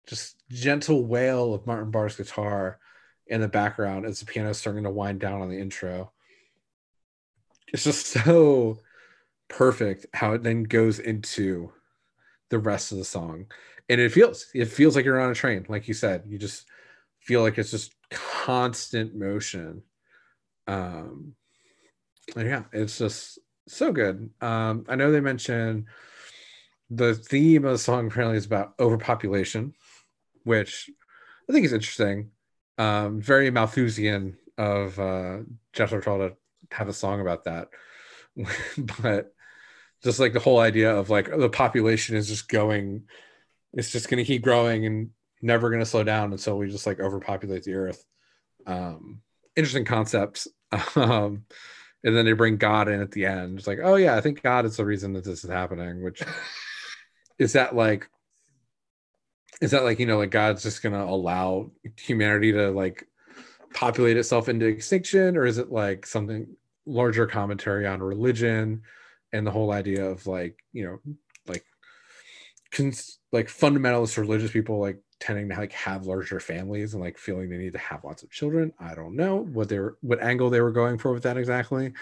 just gentle wail of martin barre's guitar in the background as the piano is starting to wind down on the intro. It's just so perfect how it then goes into the rest of the song. And it feels it feels like you're on a train like you said. You just feel like it's just constant motion. Um yeah it's just so good. Um i know they mentioned the theme of the song apparently is about overpopulation which i think is interesting. Um very malthusian of uh jethro tull to have a song about that. But just like the whole idea of like the population is just going it's just going to keep growing and never going to slow down until we just like overpopulate the earth. Um interesting concepts. Um and then they bring god in at the end. It's like oh yeah i think god is the reason that this is happening which is that like is that like you know like god's just to allow humanity to like populate itself into extinction? Or is it like something larger commentary on religion and the whole idea of like you know like cons- like fundamentalist religious people like tending to like have larger families and like feeling they need to have lots of children? I don't know what they were what angle they were going for with that exactly.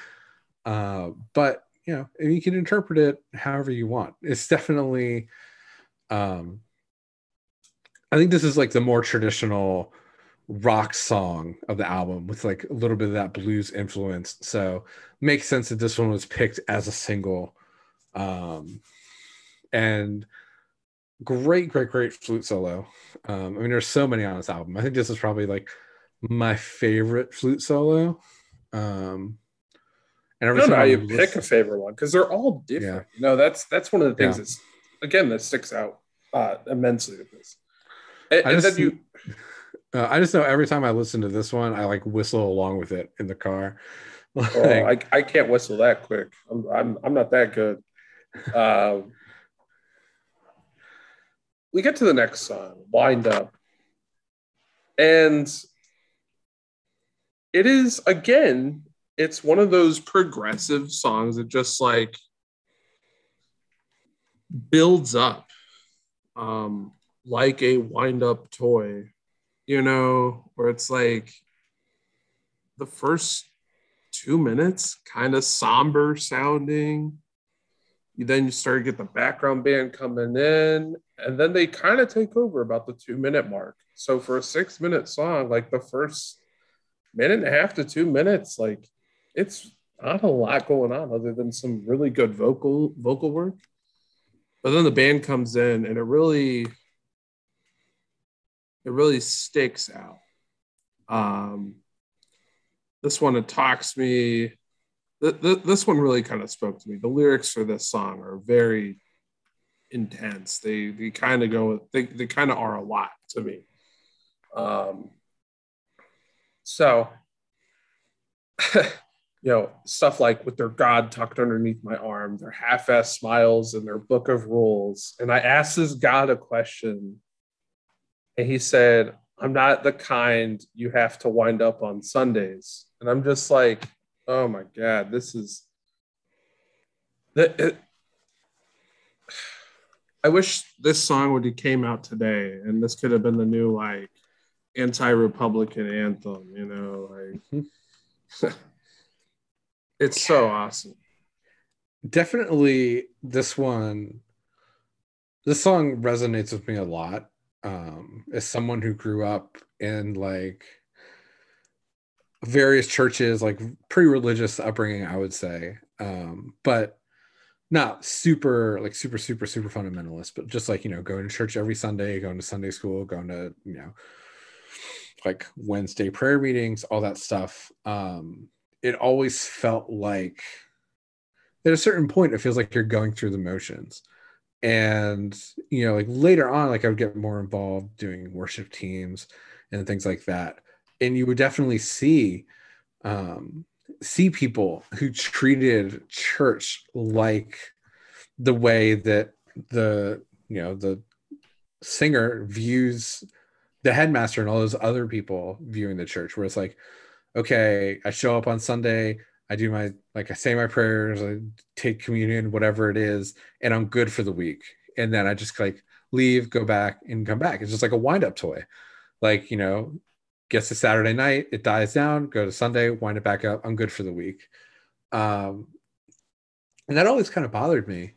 Uh, but you know you can interpret it however you want. It's definitely um i think this is like the more traditional rock song of the album with like a little bit of that blues influence. So makes sense that this one was picked as a single. Um, and great, great, great flute solo. Um, I mean, there's so many on this album. I think this is probably like my favorite flute solo. Um, and every I don't know how you pick a favorite one because they're all different. Yeah. You know, that's that's one of the things yeah. that's again that sticks out uh, immensely with this. And, and just, then you, uh, I just know every time I listen to this one, I like whistle along with it in the car. like, oh, I, I can't whistle that quick. I'm I'm, I'm not that good. Um, we get to the next song, "Wind Up," and it is again it's one of those progressive songs that just like builds up um like a wind up toy you know where it's like the first two minutes kind of somber sounding you then you start to get the background band coming in and then they kind of take over about the two minute mark so for a six minute song like the first minute and a half to two minutes like it's not a lot going on other than some really good vocal vocal work. But then the band comes in and it really it really sticks out. Um, this one it talks me. Th- th- this one really kind of spoke to me. The lyrics for this song are very intense. They they kind of go. They they kind of are a lot to me. Um, so you know, stuff like with their God tucked underneath my arm, their half-ass smiles, and their book of rules. And I asked this God a question, and he said, I'm not the kind you have to wind up on Sundays. And I'm just like, oh my God, this is I wish this song would have came out today and this could have been the new like anti-Republican anthem, you know, like mm-hmm. It's so awesome. Definitely this one this song resonates with me a lot. Um, as someone who grew up in like various churches, like pretty religious upbringing, I would say. Um, but not super like super super super fundamentalist but just like you know going to church every sunday going to sunday school going to you know like wednesday prayer meetings all that stuff um it always felt like at a certain point it feels like you're going through the motions and you know like later on like i would get more involved doing worship teams and things like that. And you would definitely see um see people who treated church like the way that the you know the singer views the headmaster and all those other people viewing the church where it's like okay, I show up on Sunday, I do my like I say my prayers, I take communion, whatever it is, and I'm good for the week. And then I just like leave, go back, and come back. It's just like a wind up toy. Like, you know, gets to Saturday night, it dies down, go to Sunday, wind it back up, I'm good for the week. Um, and that always kind of bothered me.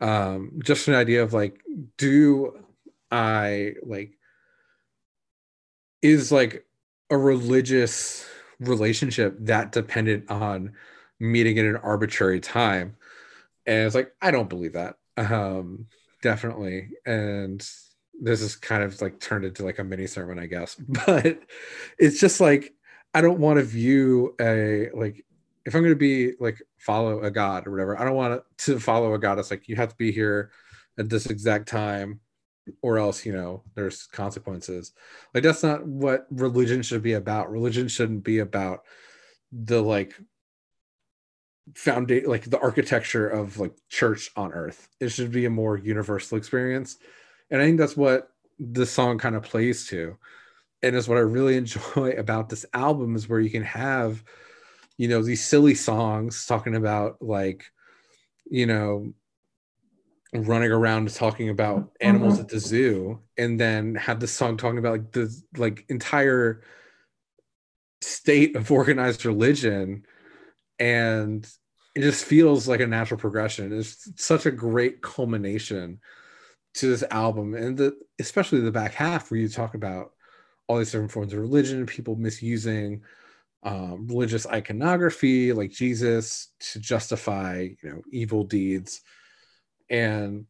Um, just an idea of like, do I like is like a religious relationship that dependent on meeting at an arbitrary time. And it's like i don't believe that. Um definitely. And this is kind of like turned into like a mini sermon i guess. But it's just like i don't want to view a like if i'm going to be like follow a god or whatever i don't want to follow a god it's like you have to be here at this exact time or else you know there's consequences. Like that's not what religion should be about. Religion shouldn't be about the like foundation like the architecture of like church on earth. It should be a more universal experience. And i think that's what this song kind of plays to. And is what i really enjoy about this album is where you can have you know these silly songs talking about like you know running around talking about animals mm-hmm. at the zoo and then have the song talking about like the like entire state of organized religion. And it just feels like a natural progression. It's such a great culmination to this album. And the especially the back half where you talk about all these different forms of religion, people misusing um, religious iconography like Jesus to justify, you know, evil deeds, and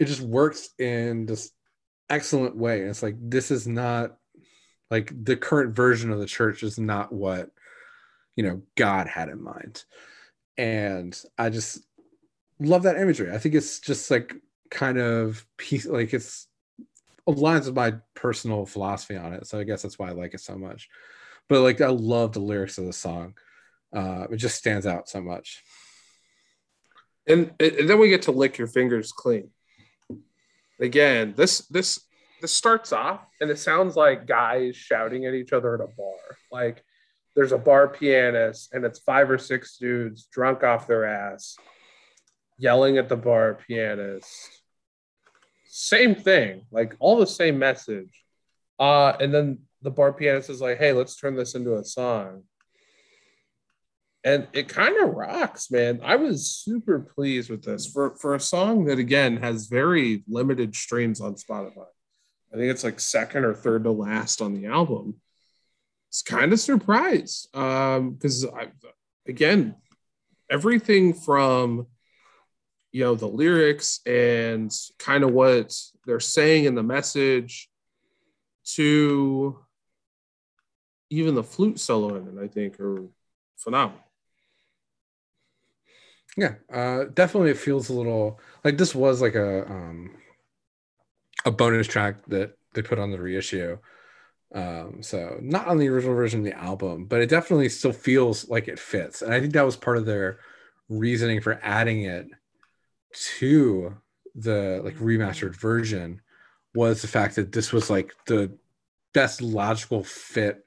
it just works in this excellent way. And it's like this is not like the current version of the church is not what you know God had in mind, and I just love that imagery. I think it's just like kind of piece like it's aligns with my personal philosophy on it. So I guess that's why I like it so much. But like I love the lyrics of the song. Uh, it just stands out so much. And, and then we get to lick your fingers clean. Again, this this this starts off and it sounds like guys shouting at each other at a bar. Like there's a bar pianist and it's five or six dudes drunk off their ass yelling at the bar pianist. Same thing, like all the same message. Uh, and then the bar pianist is like, hey, let's turn this into a song. And it kind of rocks, man. I was super pleased with this for, for a song that, again, has very limited streams on Spotify. I think it's like second or third to last on the album. It's kind of surprised because um, I, again, everything from you know the lyrics and kind of what they're saying in the message to even the flute solo in it, I think, are phenomenal. Yeah, uh, definitely. It feels a little like this was like a um, a bonus track that they put on the reissue. Um, so not on the original version of the album, but it definitely still feels like it fits. And I think that was part of their reasoning for adding it to the like remastered version was the fact that this was like the best logical fit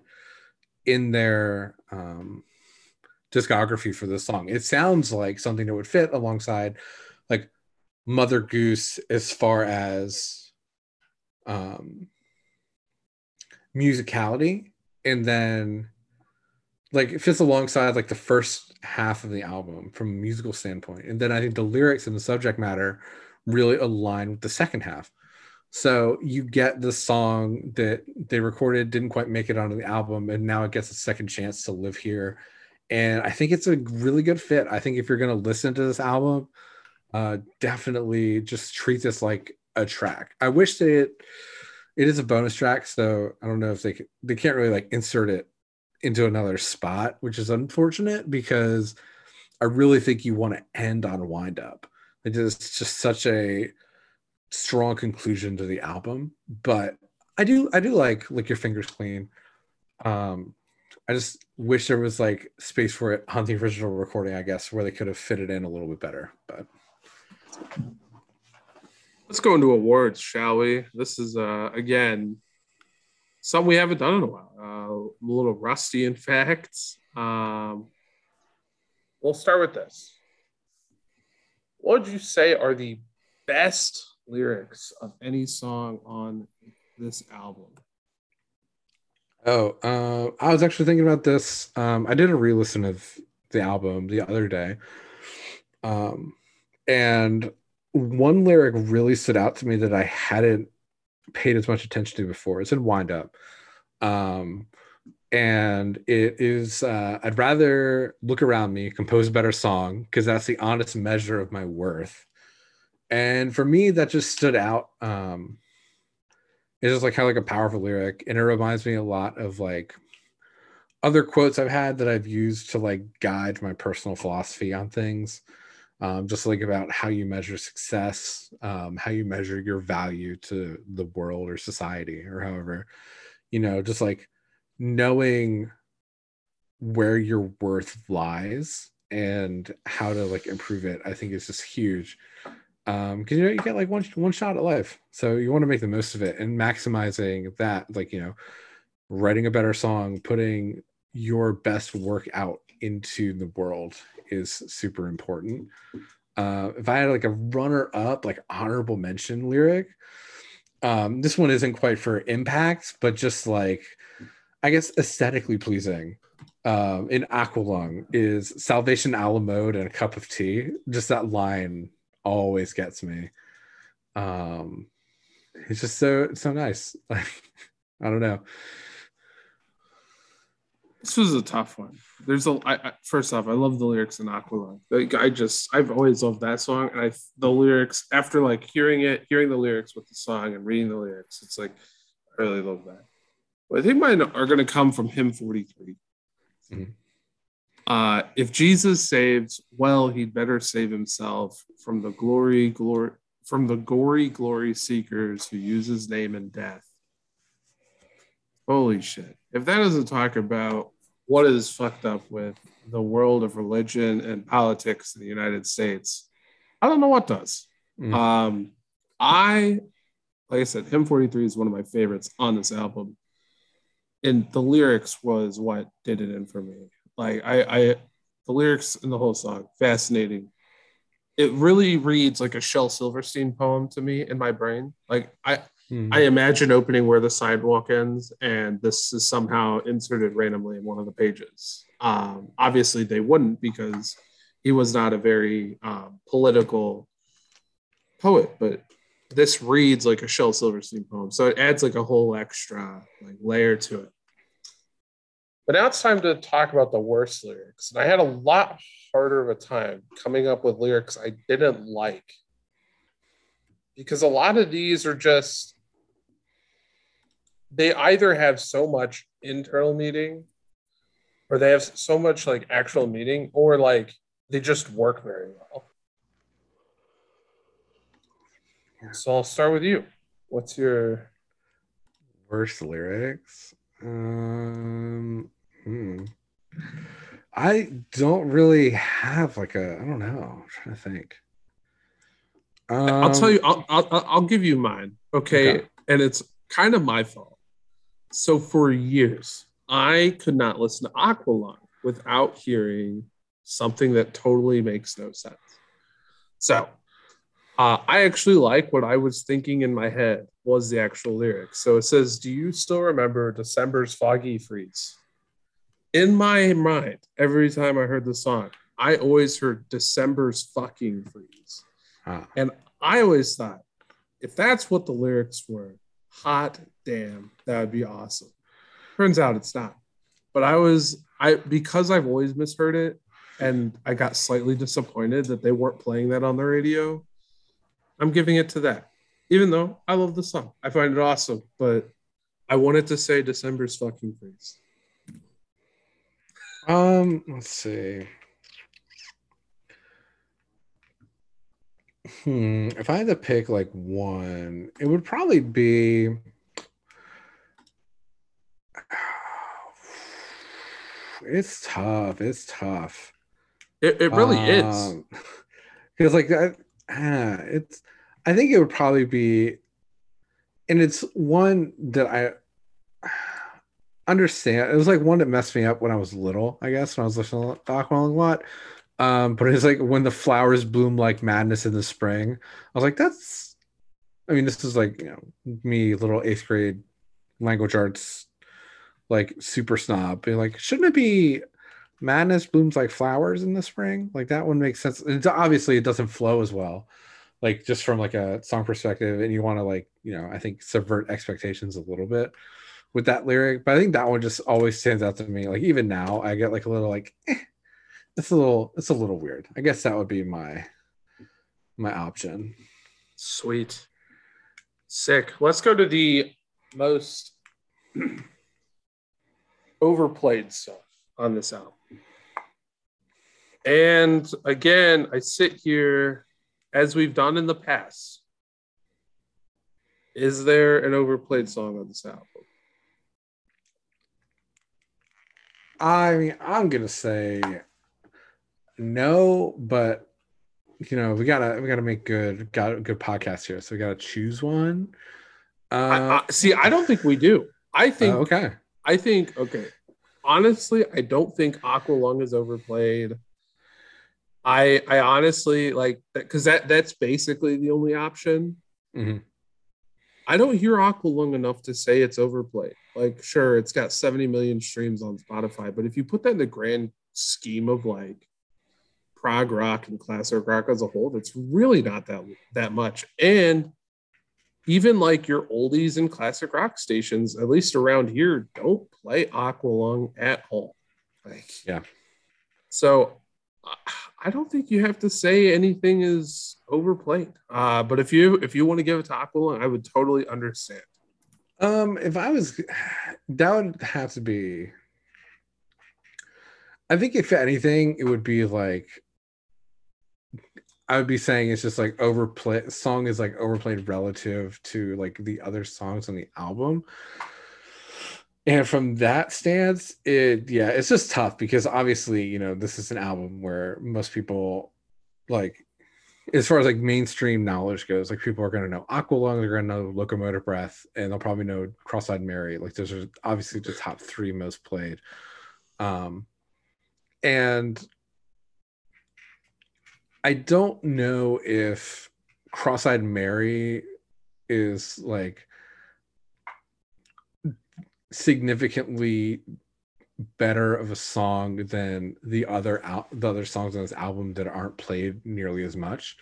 in their um discography for this song. It sounds like something that would fit alongside like Mother Goose as far as um, musicality. And then like it fits alongside like the first half of the album from a musical standpoint. And then i think the lyrics and the subject matter really align with the second half. So you get the song that they recorded didn't quite make it onto the album and now it gets a second chance to live here and i think it's a really good fit i think if you're going to listen to this album uh, definitely just treat this like a track. I wish that it it is a bonus track, so I don't know if they can, they can't really like insert it into another spot, which is unfortunate because I really think you want to end on wind up. It is just such a strong conclusion to the album, but I do I do like lick your fingers clean. Um, I just wish there was like space for it on the original recording, I guess, where they could have fit it in a little bit better. But Let's go into awards, shall we? This is uh again something we haven't done in a while. Uh, a little rusty in fact. Um, we'll start with this. What would you say are the best lyrics of any song on this album? Oh, uh, I was actually thinking about this. Um, I did a re-listen of the album the other day, um, and one lyric really stood out to me that I hadn't paid as much attention to before. It's in Wind Up. Um, and it is uh, I'd rather look around me, compose a better song, because that's the honest measure of my worth. And for me, that just stood out. Um, it's just like kind of like a powerful lyric, and it reminds me a lot of like other quotes I've had that I've used to like guide my personal philosophy on things um, just like about how you measure success, um, how you measure your value to the world or society or however, you know, just like knowing where your worth lies and how to like improve it, I think is just huge. Um, because you know you get like one one shot at life, so you want to make the most of it and maximizing that, like you know, writing a better song, putting your best work out into the world is super important. Uh, if I had like a runner up, like honorable mention lyric, um, this one isn't quite for impact, but just like I guess aesthetically pleasing. Um, in Aqualung is Salvation a la mode and a cup of tea. Just that line always gets me. Um, it's just so so nice. Like I don't know. This was a tough one. There's a I, I, first off, I love the lyrics in Aqualung. Like I just I've always loved that song, and I the lyrics after like hearing it, hearing the lyrics with the song and reading the lyrics, it's like I really love that. But I think mine are going to come from hymn 43. Mm-hmm. Uh, if Jesus saves, well, he'd better save himself from the glory, glory, from the gory glory seekers who use his name in death. Holy shit. If that doesn't talk about what is fucked up with the world of religion and politics in the United States, I don't know what does. Mm. Um, I, like I said, Hymn 43 is one of my favorites on this album. And the lyrics was what did it in for me. Like I, I the lyrics in the whole song, fascinating. It really reads like a Shel Silverstein poem to me in my brain. Like I mm-hmm. I imagine opening where the sidewalk ends, and this is somehow inserted randomly in one of the pages. Um, obviously, they wouldn't because he was not a very um, political poet, but this reads like a Shel Silverstein poem, so it adds like a whole extra like layer to it. But now it's time to talk about the worst lyrics. And I had a lot harder of a time coming up with lyrics I didn't like. Because a lot of these are just, they either have so much internal meaning or they have so much like actual meaning or like they just work very well. So I'll start with you. What's your worst lyrics? Um, Hmm. I don't really have like a. I don't know. I'm trying to think. Um, I'll tell you. I'll, I'll I'll give you mine. Okay? okay, and it's kind of my fault. So for years, I could not listen to Aqualung without hearing something that totally makes no sense. So uh, I actually like what I was thinking in my head was the actual lyrics. So it says, "Do you still remember December's foggy freeze?" in my mind, every time I heard the song, I always heard December's fucking freeze. Huh. And I always thought, if that's what the lyrics were, hot damn, that would be awesome. Turns out it's not. But I was, I because I've always misheard it, and I got slightly disappointed that they weren't playing that on the radio. I'm giving it to that. Even though I love the song, I find it awesome, but I wanted to say December's fucking freeze. Um, let's see. Hmm. If I had to pick like one, it would probably be. It's tough. It's tough. It, it really um, is. Because like that, uh, it's. I think it would probably be, and it's one that I understand. It was like one that messed me up when I was little, I guess, when I was listening to Aqualung a lot. Um, but it's like when the flowers bloom like madness in the spring. I was like, that's. I mean, this is like you know me, little eighth grade language arts, like super snob. Being like, shouldn't it be madness blooms like flowers in the spring? Like that one makes sense. It's obviously it doesn't flow as well, like just from like a song perspective, and you want to like you know I think subvert expectations a little bit with that lyric, but I think that one just always stands out to me. Like even now, I get like a little like, eh, it's a little, it's a little weird. I guess that would be my my option. Sweet, sick. Let's go to the most overplayed stuff on this album. And again, I sit here as we've done in the past. Is there an overplayed song on this album? I mean, I'm gonna say no, but you know, we gotta we gotta make good got good podcast here, so we gotta choose one. Uh, I, I, see, I don't think we do. I think uh, okay. I think okay. Honestly, I don't think Aqualung is overplayed. I I honestly like that because that that's basically the only option. Mm-hmm. I don't hear Aqualung enough to say it's overplayed. Like, sure, it's got 70 million streams on Spotify, but if you put that in the grand scheme of like prog rock and classic rock as a whole, that's really not that that much. And even like your oldies and classic rock stations, at least around here, don't play Aqualung at all. Like, Yeah. So I don't think you have to say anything is overplayed. Uh, but if you if you want to give it to Aqualung, I would totally understand. Um, if I was, that would have to be. I think if anything, it would be like. I would be saying it's just like overplay. Song is like overplayed relative to like the other songs on the album. And from that stance, it yeah, it's just tough because obviously, you know, this is an album where most people like as far as like mainstream knowledge goes, like people are going to know Aqualung, they're going to know Locomotive Breath, and they'll probably know Cross-eyed Mary. Like those are obviously the top three most played. Um, and I don't know if Cross-eyed Mary is like significantly better of a song than the other out the other songs on this album that aren't played nearly as much.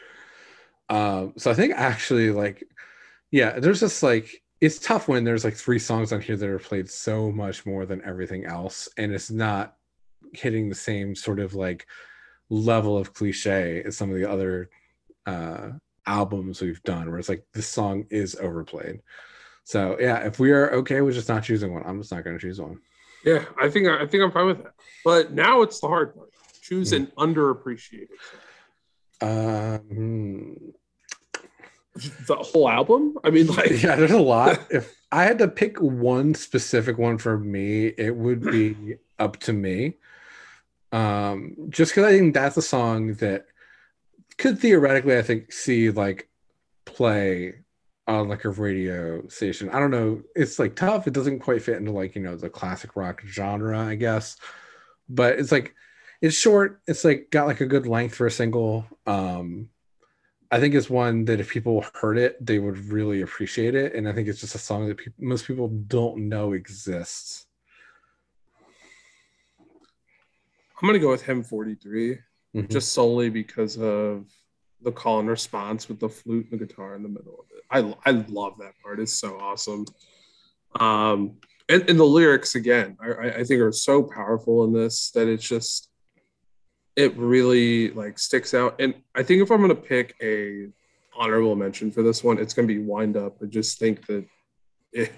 Um, so I think actually like yeah, there's just like it's tough when there's like three songs on here that are played so much more than everything else, and it's not hitting the same sort of like level of cliche as some of the other uh albums we've done where it's like this song is overplayed. So yeah, if we are okay with just not choosing one, I'm just not going to choose one. Yeah, I think I think I'm fine with that. But now it's the hard part. Choose an underappreciated. song. Um, The whole album. I mean, like yeah, there's a lot. If I had to pick one specific one for me, it would be up to me. Um, just because I think that's a song that could theoretically, I think, see like play on like a radio station. I don't know. It's like tough. It doesn't quite fit into like, you know, the classic rock genre, I guess. But it's like it's short. It's like got like a good length for a single. Um I think it's one that if people heard it, they would really appreciate it. And I think it's just a song that peop most people don't know exists. I'm gonna go with Hymn 43, Mhm. just solely because of the call and response with the flute and the guitar in the middle of it. I I love that part. It's so awesome. Um, and, and the lyrics again, I, I I think are so powerful in this that it's just it really like sticks out. And I think if I'm gonna pick a honorable mention for this one, it's gonna be Wind Up. I just think that it,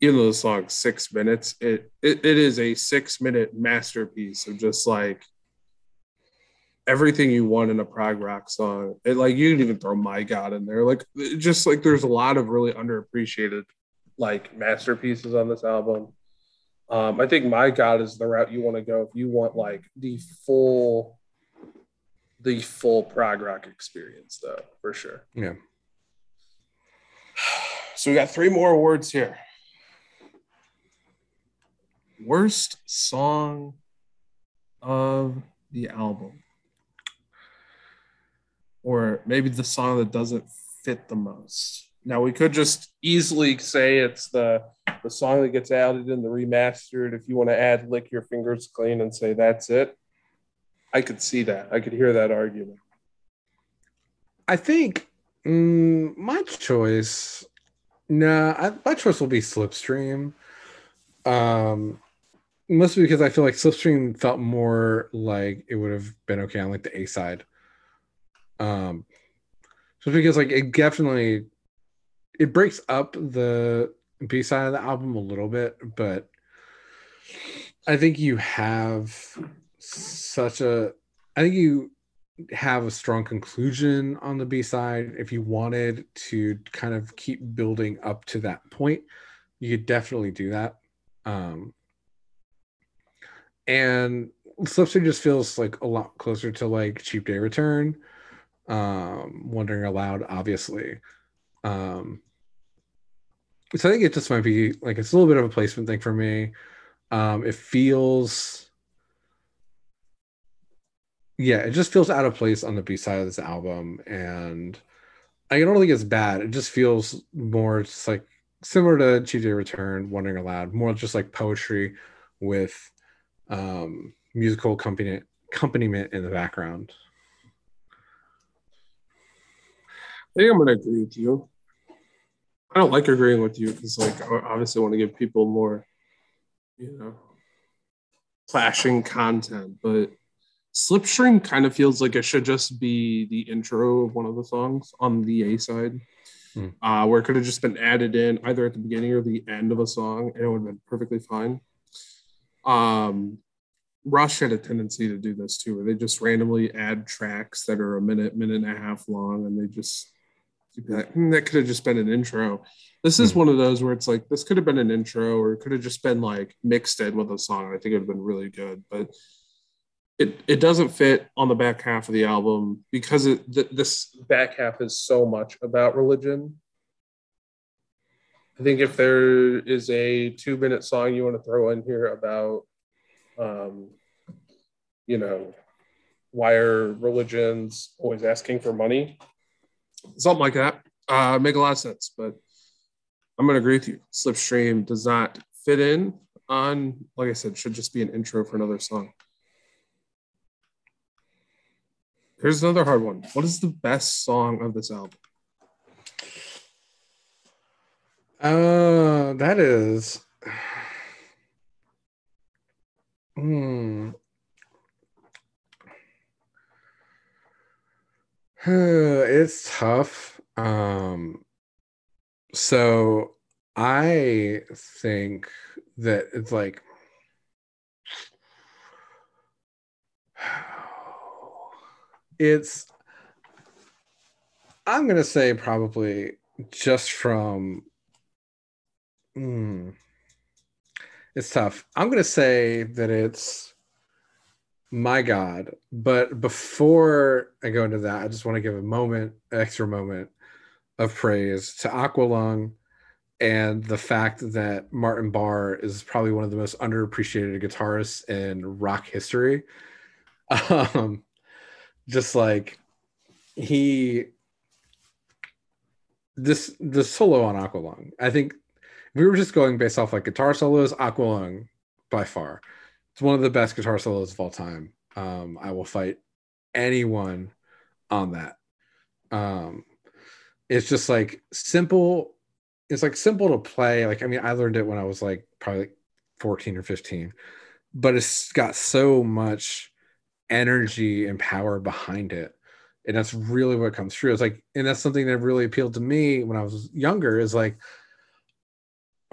even though the song's six minutes, it, it it is a six minute masterpiece of just like everything you want in a prog rock song. It, like you can even throw My God in there. Like just like there's a lot of really underappreciated like masterpieces on this album. Um, I think My God is the route you want to go if you want like the full the full prog rock experience though, for sure. Yeah. So we got three more awards here. Worst song of the album. Or maybe the song that doesn't fit the most. Now we could just easily say it's the the song that gets added in the remastered. If you want to add "Lick Your Fingers Clean" and say that's it, I could see that. I could hear that argument. I think mm, my choice. No, I, my choice will be Slipstream. Um, mostly because I feel like Slipstream felt more like it would have been okay on like the A side. Um, just because like it definitely it breaks up the B side of the album a little bit, but I think you have such a I think you have a strong conclusion on the B side. If you wanted to kind of keep building up to that point, you could definitely do that. Um, and Slipstream just feels like a lot closer to like Cheap Day Return, um, Wondering Aloud, obviously. Um, so I think it just might be like it's a little bit of a placement thing for me. Um, it feels yeah, it just feels out of place on the B side of this album, and I don't think it's bad. It just feels more just like similar to Cheap Day Return, Wondering Aloud, more just like poetry with um, musical accompaniment accompaniment in the background. I think I'm going to agree with you. I don't like agreeing with you because, like, I obviously want to give people more, you know, clashing content. But Slipstream kind of feels like it should just be the intro of one of the songs on the A side, hmm. uh, where it could have just been added in either at the beginning or the end of a song, and it would have been perfectly fine. Um, Rush had a tendency to do this too, where they just randomly add tracks that are a minute, minute and a half long, and they just that, hmm, that could have just been an intro. This is hmm. one of those where it's like this could have been an intro, or it could have just been like mixed in with a song. I think it would have been really good, but it it doesn't fit on the back half of the album because it th- this back half is so much about religion. I think if there is a two minute song you want to throw in here about, um, you know, why are religions always asking for money? something like that. Uh, make a lot of sense, but I'm going to agree with you. Slipstream does not fit in on, like I said, should just be an intro for another song. Here's another hard one. What is the best song of this album? Uh, that is. Hmm. it's tough. Um, so I think that it's like it's I'm gonna say probably just from mm, it's tough. I'm gonna say that it's my God. But before I go into that, I just want to give a moment, extra moment of praise to Aqualung and the fact that Martin Barre is probably one of the most underappreciated guitarists in rock history. Um, just like he, this the solo on Aqualung, I think we were just going based off like guitar solos, Aqualung by far it's one of the best guitar solos of all time. Um, I will fight anyone on that. Um, it's just like simple. It's like simple to play. Like I mean, I learned it when I was like probably like 14 or 15, but it's got so much energy and power behind it. And that's really what comes through. It's like, and that's something that really appealed to me when I was younger. Is like,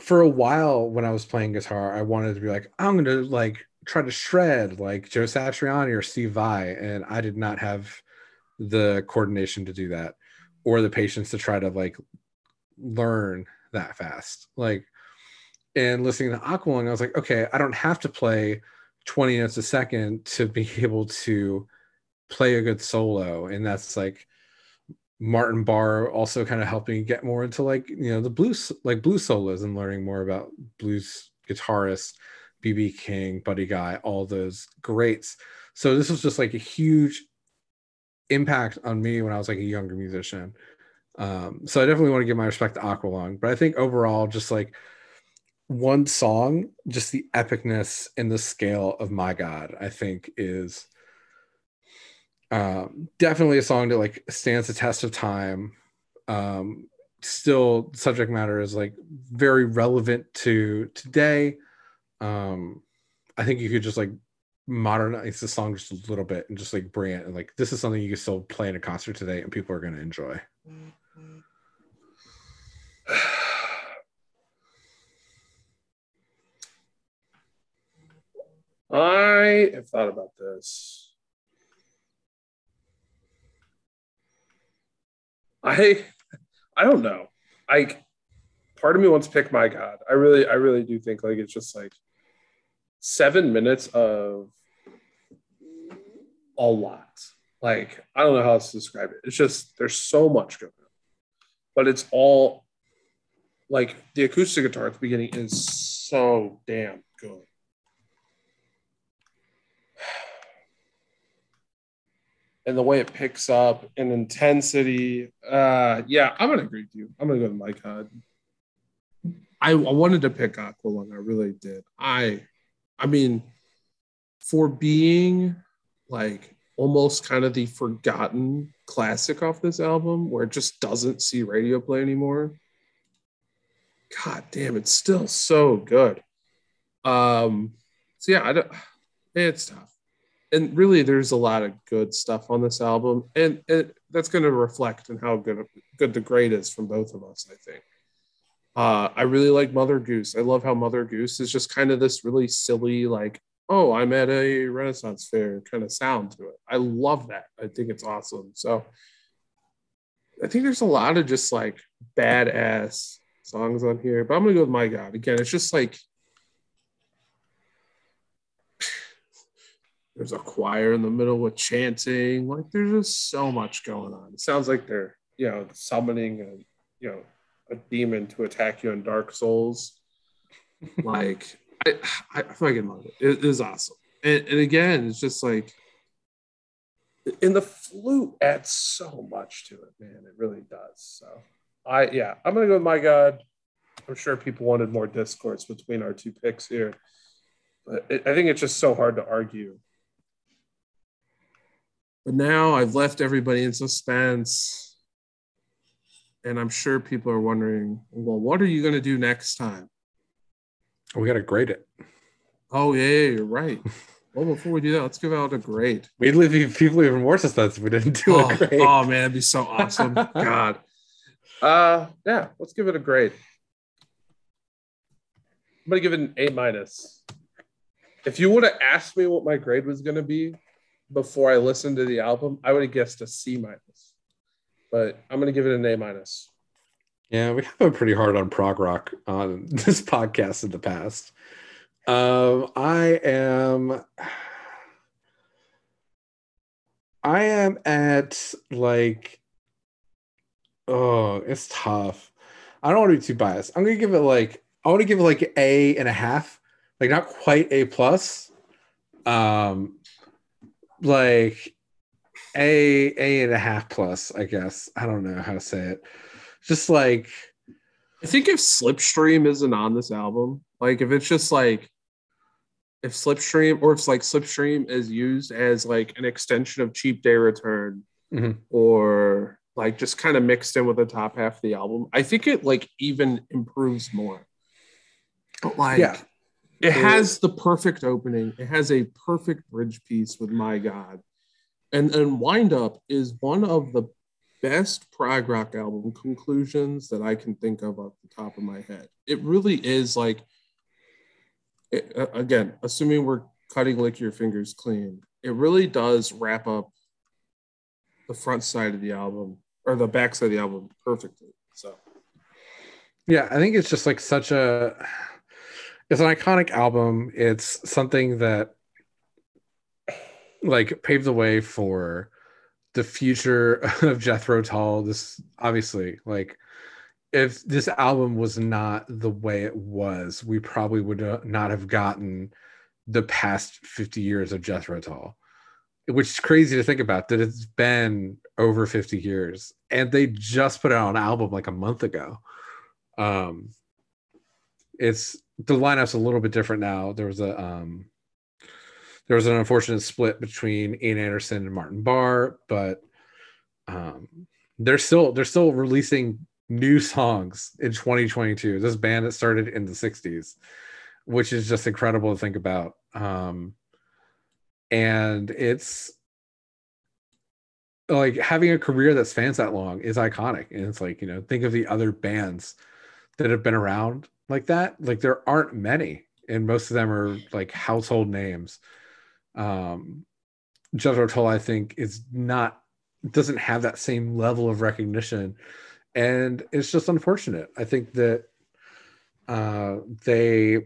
for a while when I was playing guitar, I wanted to be like, I'm gonna like try to shred like Joe Satriani or Steve Vai, and I did not have the coordination to do that or the patience to try to like learn that fast. Like, and listening to Aqualung, I was like, okay, I don't have to play 20 notes a second to be able to play a good solo. And that's like Martin Barre also kind of helping get more into like, you know, the blues, like blues solos and learning more about blues guitarists BB King, Buddy Guy, all those greats. So this was just like a huge impact on me when I was like a younger musician. Um, so I definitely want to give my respect to Aqualung, but I think overall, just like one song, just the epicness and the scale of My God, I think is um, definitely a song that like stands the test of time. Um, still, subject matter is like very relevant to today. Um i think you could just like modernize the song just a little bit and just like bring it and like this is something you can still play in a concert today and people are going to enjoy. I have thought about this i i don't know i part of me wants to pick my god i really i really do think like it's just like seven minutes of a lot. Like, I don't know how else to describe it. It's just there's so much going on. But it's all like the acoustic guitar at the beginning is so damn good. And the way it picks up in intensity. Uh yeah, I'm gonna agree with you. I'm gonna go with My God. I, I wanted to pick Aqualung, I really did. I I mean, for being like almost kind of the forgotten classic off this album where it just doesn't see radio play anymore. God damn, it's still so good. Um, so yeah, I don't. It's tough, and really, there's a lot of good stuff on this album, and, that's going to reflect in how good good the grade is from both of us. I think. Uh, I really like Mother Goose. I love how Mother Goose is just kind of this really silly, like, oh, I'm at a Renaissance fair kind of sound to it. I love that. I think it's awesome. So I think there's a lot of just like badass songs on here, but I'm gonna go with My God. Again, it's just like there's a choir in the middle with chanting. Like there's just so much going on. It sounds like they're, you know, summoning a, you know, a demon to attack you in Dark Souls. like I, I fucking love it. It is awesome. And, and again, it's just like and the flute adds so much to it, man. It really does. So I yeah, I'm gonna go with my God. I'm sure people wanted more discourse between our two picks here, but it, I think it's just so hard to argue. But now I've left everybody in suspense, and I'm sure people are wondering, well, what are you gonna do next time? We gotta grade it. Oh yeah, you're right. Well, before we do that, let's give out a grade. We'd leave people even more suspense if we didn't do oh, a grade. Oh man, that'd be so awesome. God. Uh yeah, let's give it a grade. I'm gonna give it an A minus. If you would have asked me what my grade was gonna be before I listened to the album, I would have guessed a C minus. But I'm gonna give it an A minus. Yeah, we have been pretty hard on prog rock on this podcast in the past. Um, I am. I am at like. Oh, it's tough. I don't want to be too biased. I'm gonna give it like I want to give it like A and a half, like not quite A plus. Um, like A A and a half plus, I guess. I don't know how to say it. Just like I think if Slipstream isn't on this album, like if it's just like if Slipstream or if like Slipstream is used as like an extension of Cheap Day Return Mhm. or like just kind of mixed in with the top half of the album, I think it like even improves more. But like Yeah. It has the perfect opening. It has a perfect bridge piece with My God. And and Wind Up is one of the best prog rock album conclusions that I can think of off the top of my head. It really is like it, again, assuming we're cutting lick your fingers clean, it really does wrap up the front side of the album or the back side of the album perfectly. So Yeah, I think it's just like such a it's an iconic album. It's something that like paved the way for the future of Jethro Tull. This obviously like if this album was not the way it was, we probably would uh, not have gotten the past 50 years of Jethro Tull. Which is crazy to think about that it's been over 50 years and they just put out an album like a month ago. Um it's the lineup's a little bit different now. There was a um there was an unfortunate split between Ian Anderson and Martin Barre, but um they're still they're still releasing new songs in 2022. This band that started in the 60s, which is just incredible to think about. Um and it's like having a career that spans that long is iconic. And it's like, you know, think of the other bands that have been around like that. Like there aren't many, and most of them are like household names. Um Jethro Tull, I think, is not doesn't have that same level of recognition. And it's just unfortunate. I think that uh they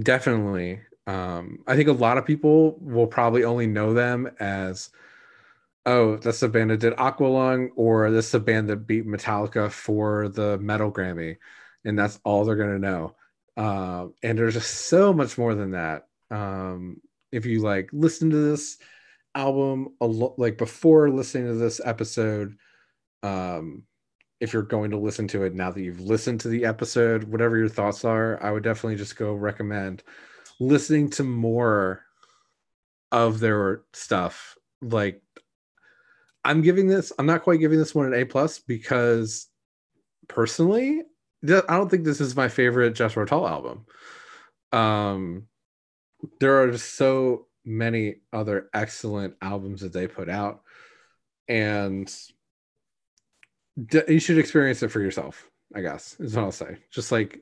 definitely um i think a lot of people will probably only know them as oh that's the band that did aqualung or this is the band that beat metallica for the metal grammy and that's all they're going to know. Um and there's just so much more than that. Um if you like listen to this album a lo- like before listening to this episode um if you're going to listen to it now that you've listened to the episode whatever your thoughts are i would definitely just go recommend listening to more of their stuff. Like i'm giving this i'm not quite giving this one an a plus because personally I don't think this is my favorite Jethro Tull album. Um, there are so many other excellent albums that they put out, and you should experience it for yourself. I guess is what I'll say. Just like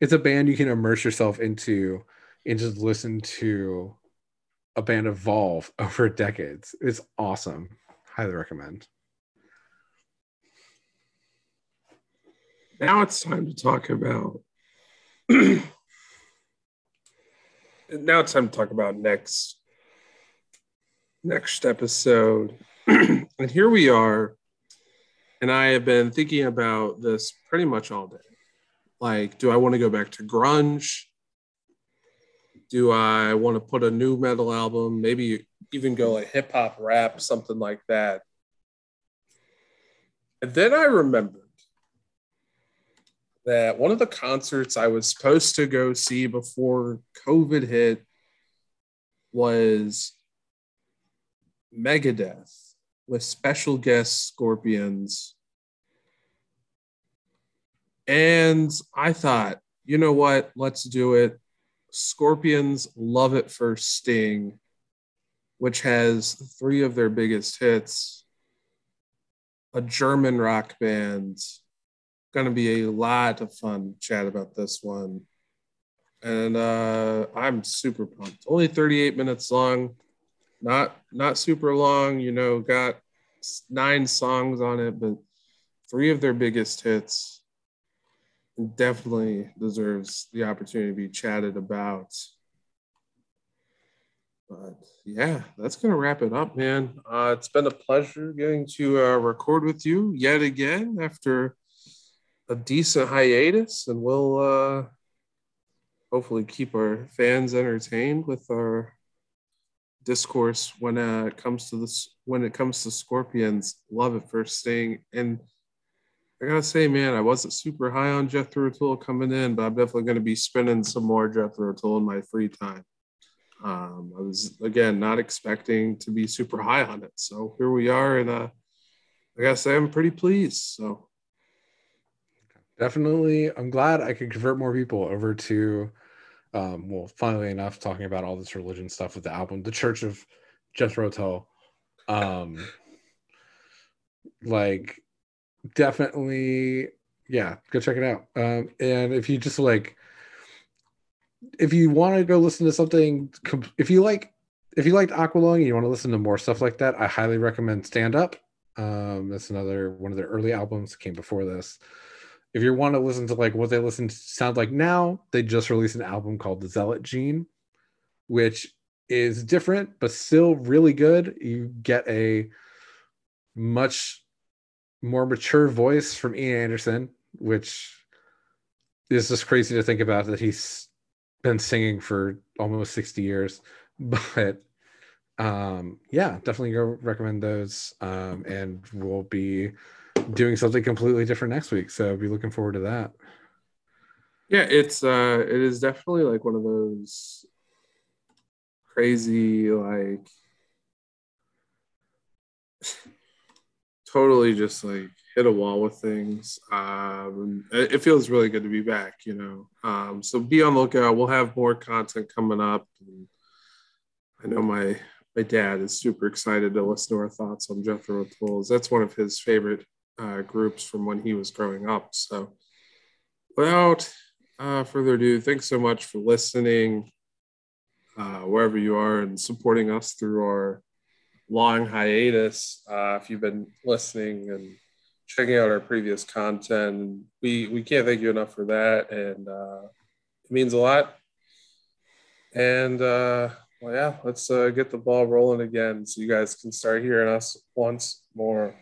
it's a band you can immerse yourself into and just listen to a band evolve over decades. It's awesome. Highly recommend. Now it's time to talk about. now it's time to talk about next next episode. and here we are. And I have been thinking about this pretty much all day. Like, do I want to go back to grunge? Do I want to put a new metal album? Maybe even go like hip hop rap, something like that. And then I remembered that one of the concerts I was supposed to go see before COVID hit was Megadeth with special guest Scorpions. And I thought, you know what? Let's do it. Scorpions Love at First Sting, which has three of their biggest hits, a German rock band, going to be a lot of fun chat about this one. And uh, I'm super pumped. Only 38 minutes long, not not super long. You know, got nine songs on it, but three of their biggest hits. Definitely deserves the opportunity to be chatted about. But yeah, that's going to wrap it up, man. Uh, it's been a pleasure getting to uh, record with you yet again after a decent hiatus, and we'll uh, hopefully keep our fans entertained with our discourse when uh, it comes to this when it comes to Scorpions. Love at First Sting and. I gotta say, man, I wasn't super high on Jethro Tull coming in, but I'm definitely gonna be spinning some more Jethro Tull in my free time. Um, I was again not expecting to be super high on it, so here we are, and uh, I gotta say I'm pretty pleased. So Definitely. I'm glad I could convert more people over to, um, well, finally enough, talking about all this religion stuff with the album, The Church of Jethro Tull. Um, like, definitely, yeah, go check it out. Um, and if you just like, if you want to go listen to something, if you like, if you liked Aqualung and you want to listen to more stuff like that, I highly recommend Stand Up. Um, that's another one of their early albums that came before this if you want to listen to like what they listen to sound like now, they just released an album called The Zealot Gene, which is different but still really good. You get a much more mature voice from Ian Anderson, which is just crazy to think about that he's been singing for almost 60 years. But um yeah, definitely go recommend those. Um and we'll be doing something completely different next week. So be looking forward to that. Yeah, it's uh it is definitely like one of those crazy like totally just like hit a wall with things. Um, it feels really good to be back, you know. Um, so be on the lookout. We'll have more content coming up. I know my my dad is super excited to listen to our thoughts on Jethro Tulls. That's one of his favorite uh, groups from when he was growing up. So, without uh, further ado, thanks so much for listening, uh, wherever you are, and supporting us through our long hiatus. Uh, if you've been listening and checking out our previous content, we we can't thank you enough for that, and uh, it means a lot. And uh, well, yeah, let's get the ball rolling again, so you guys can start hearing us once more.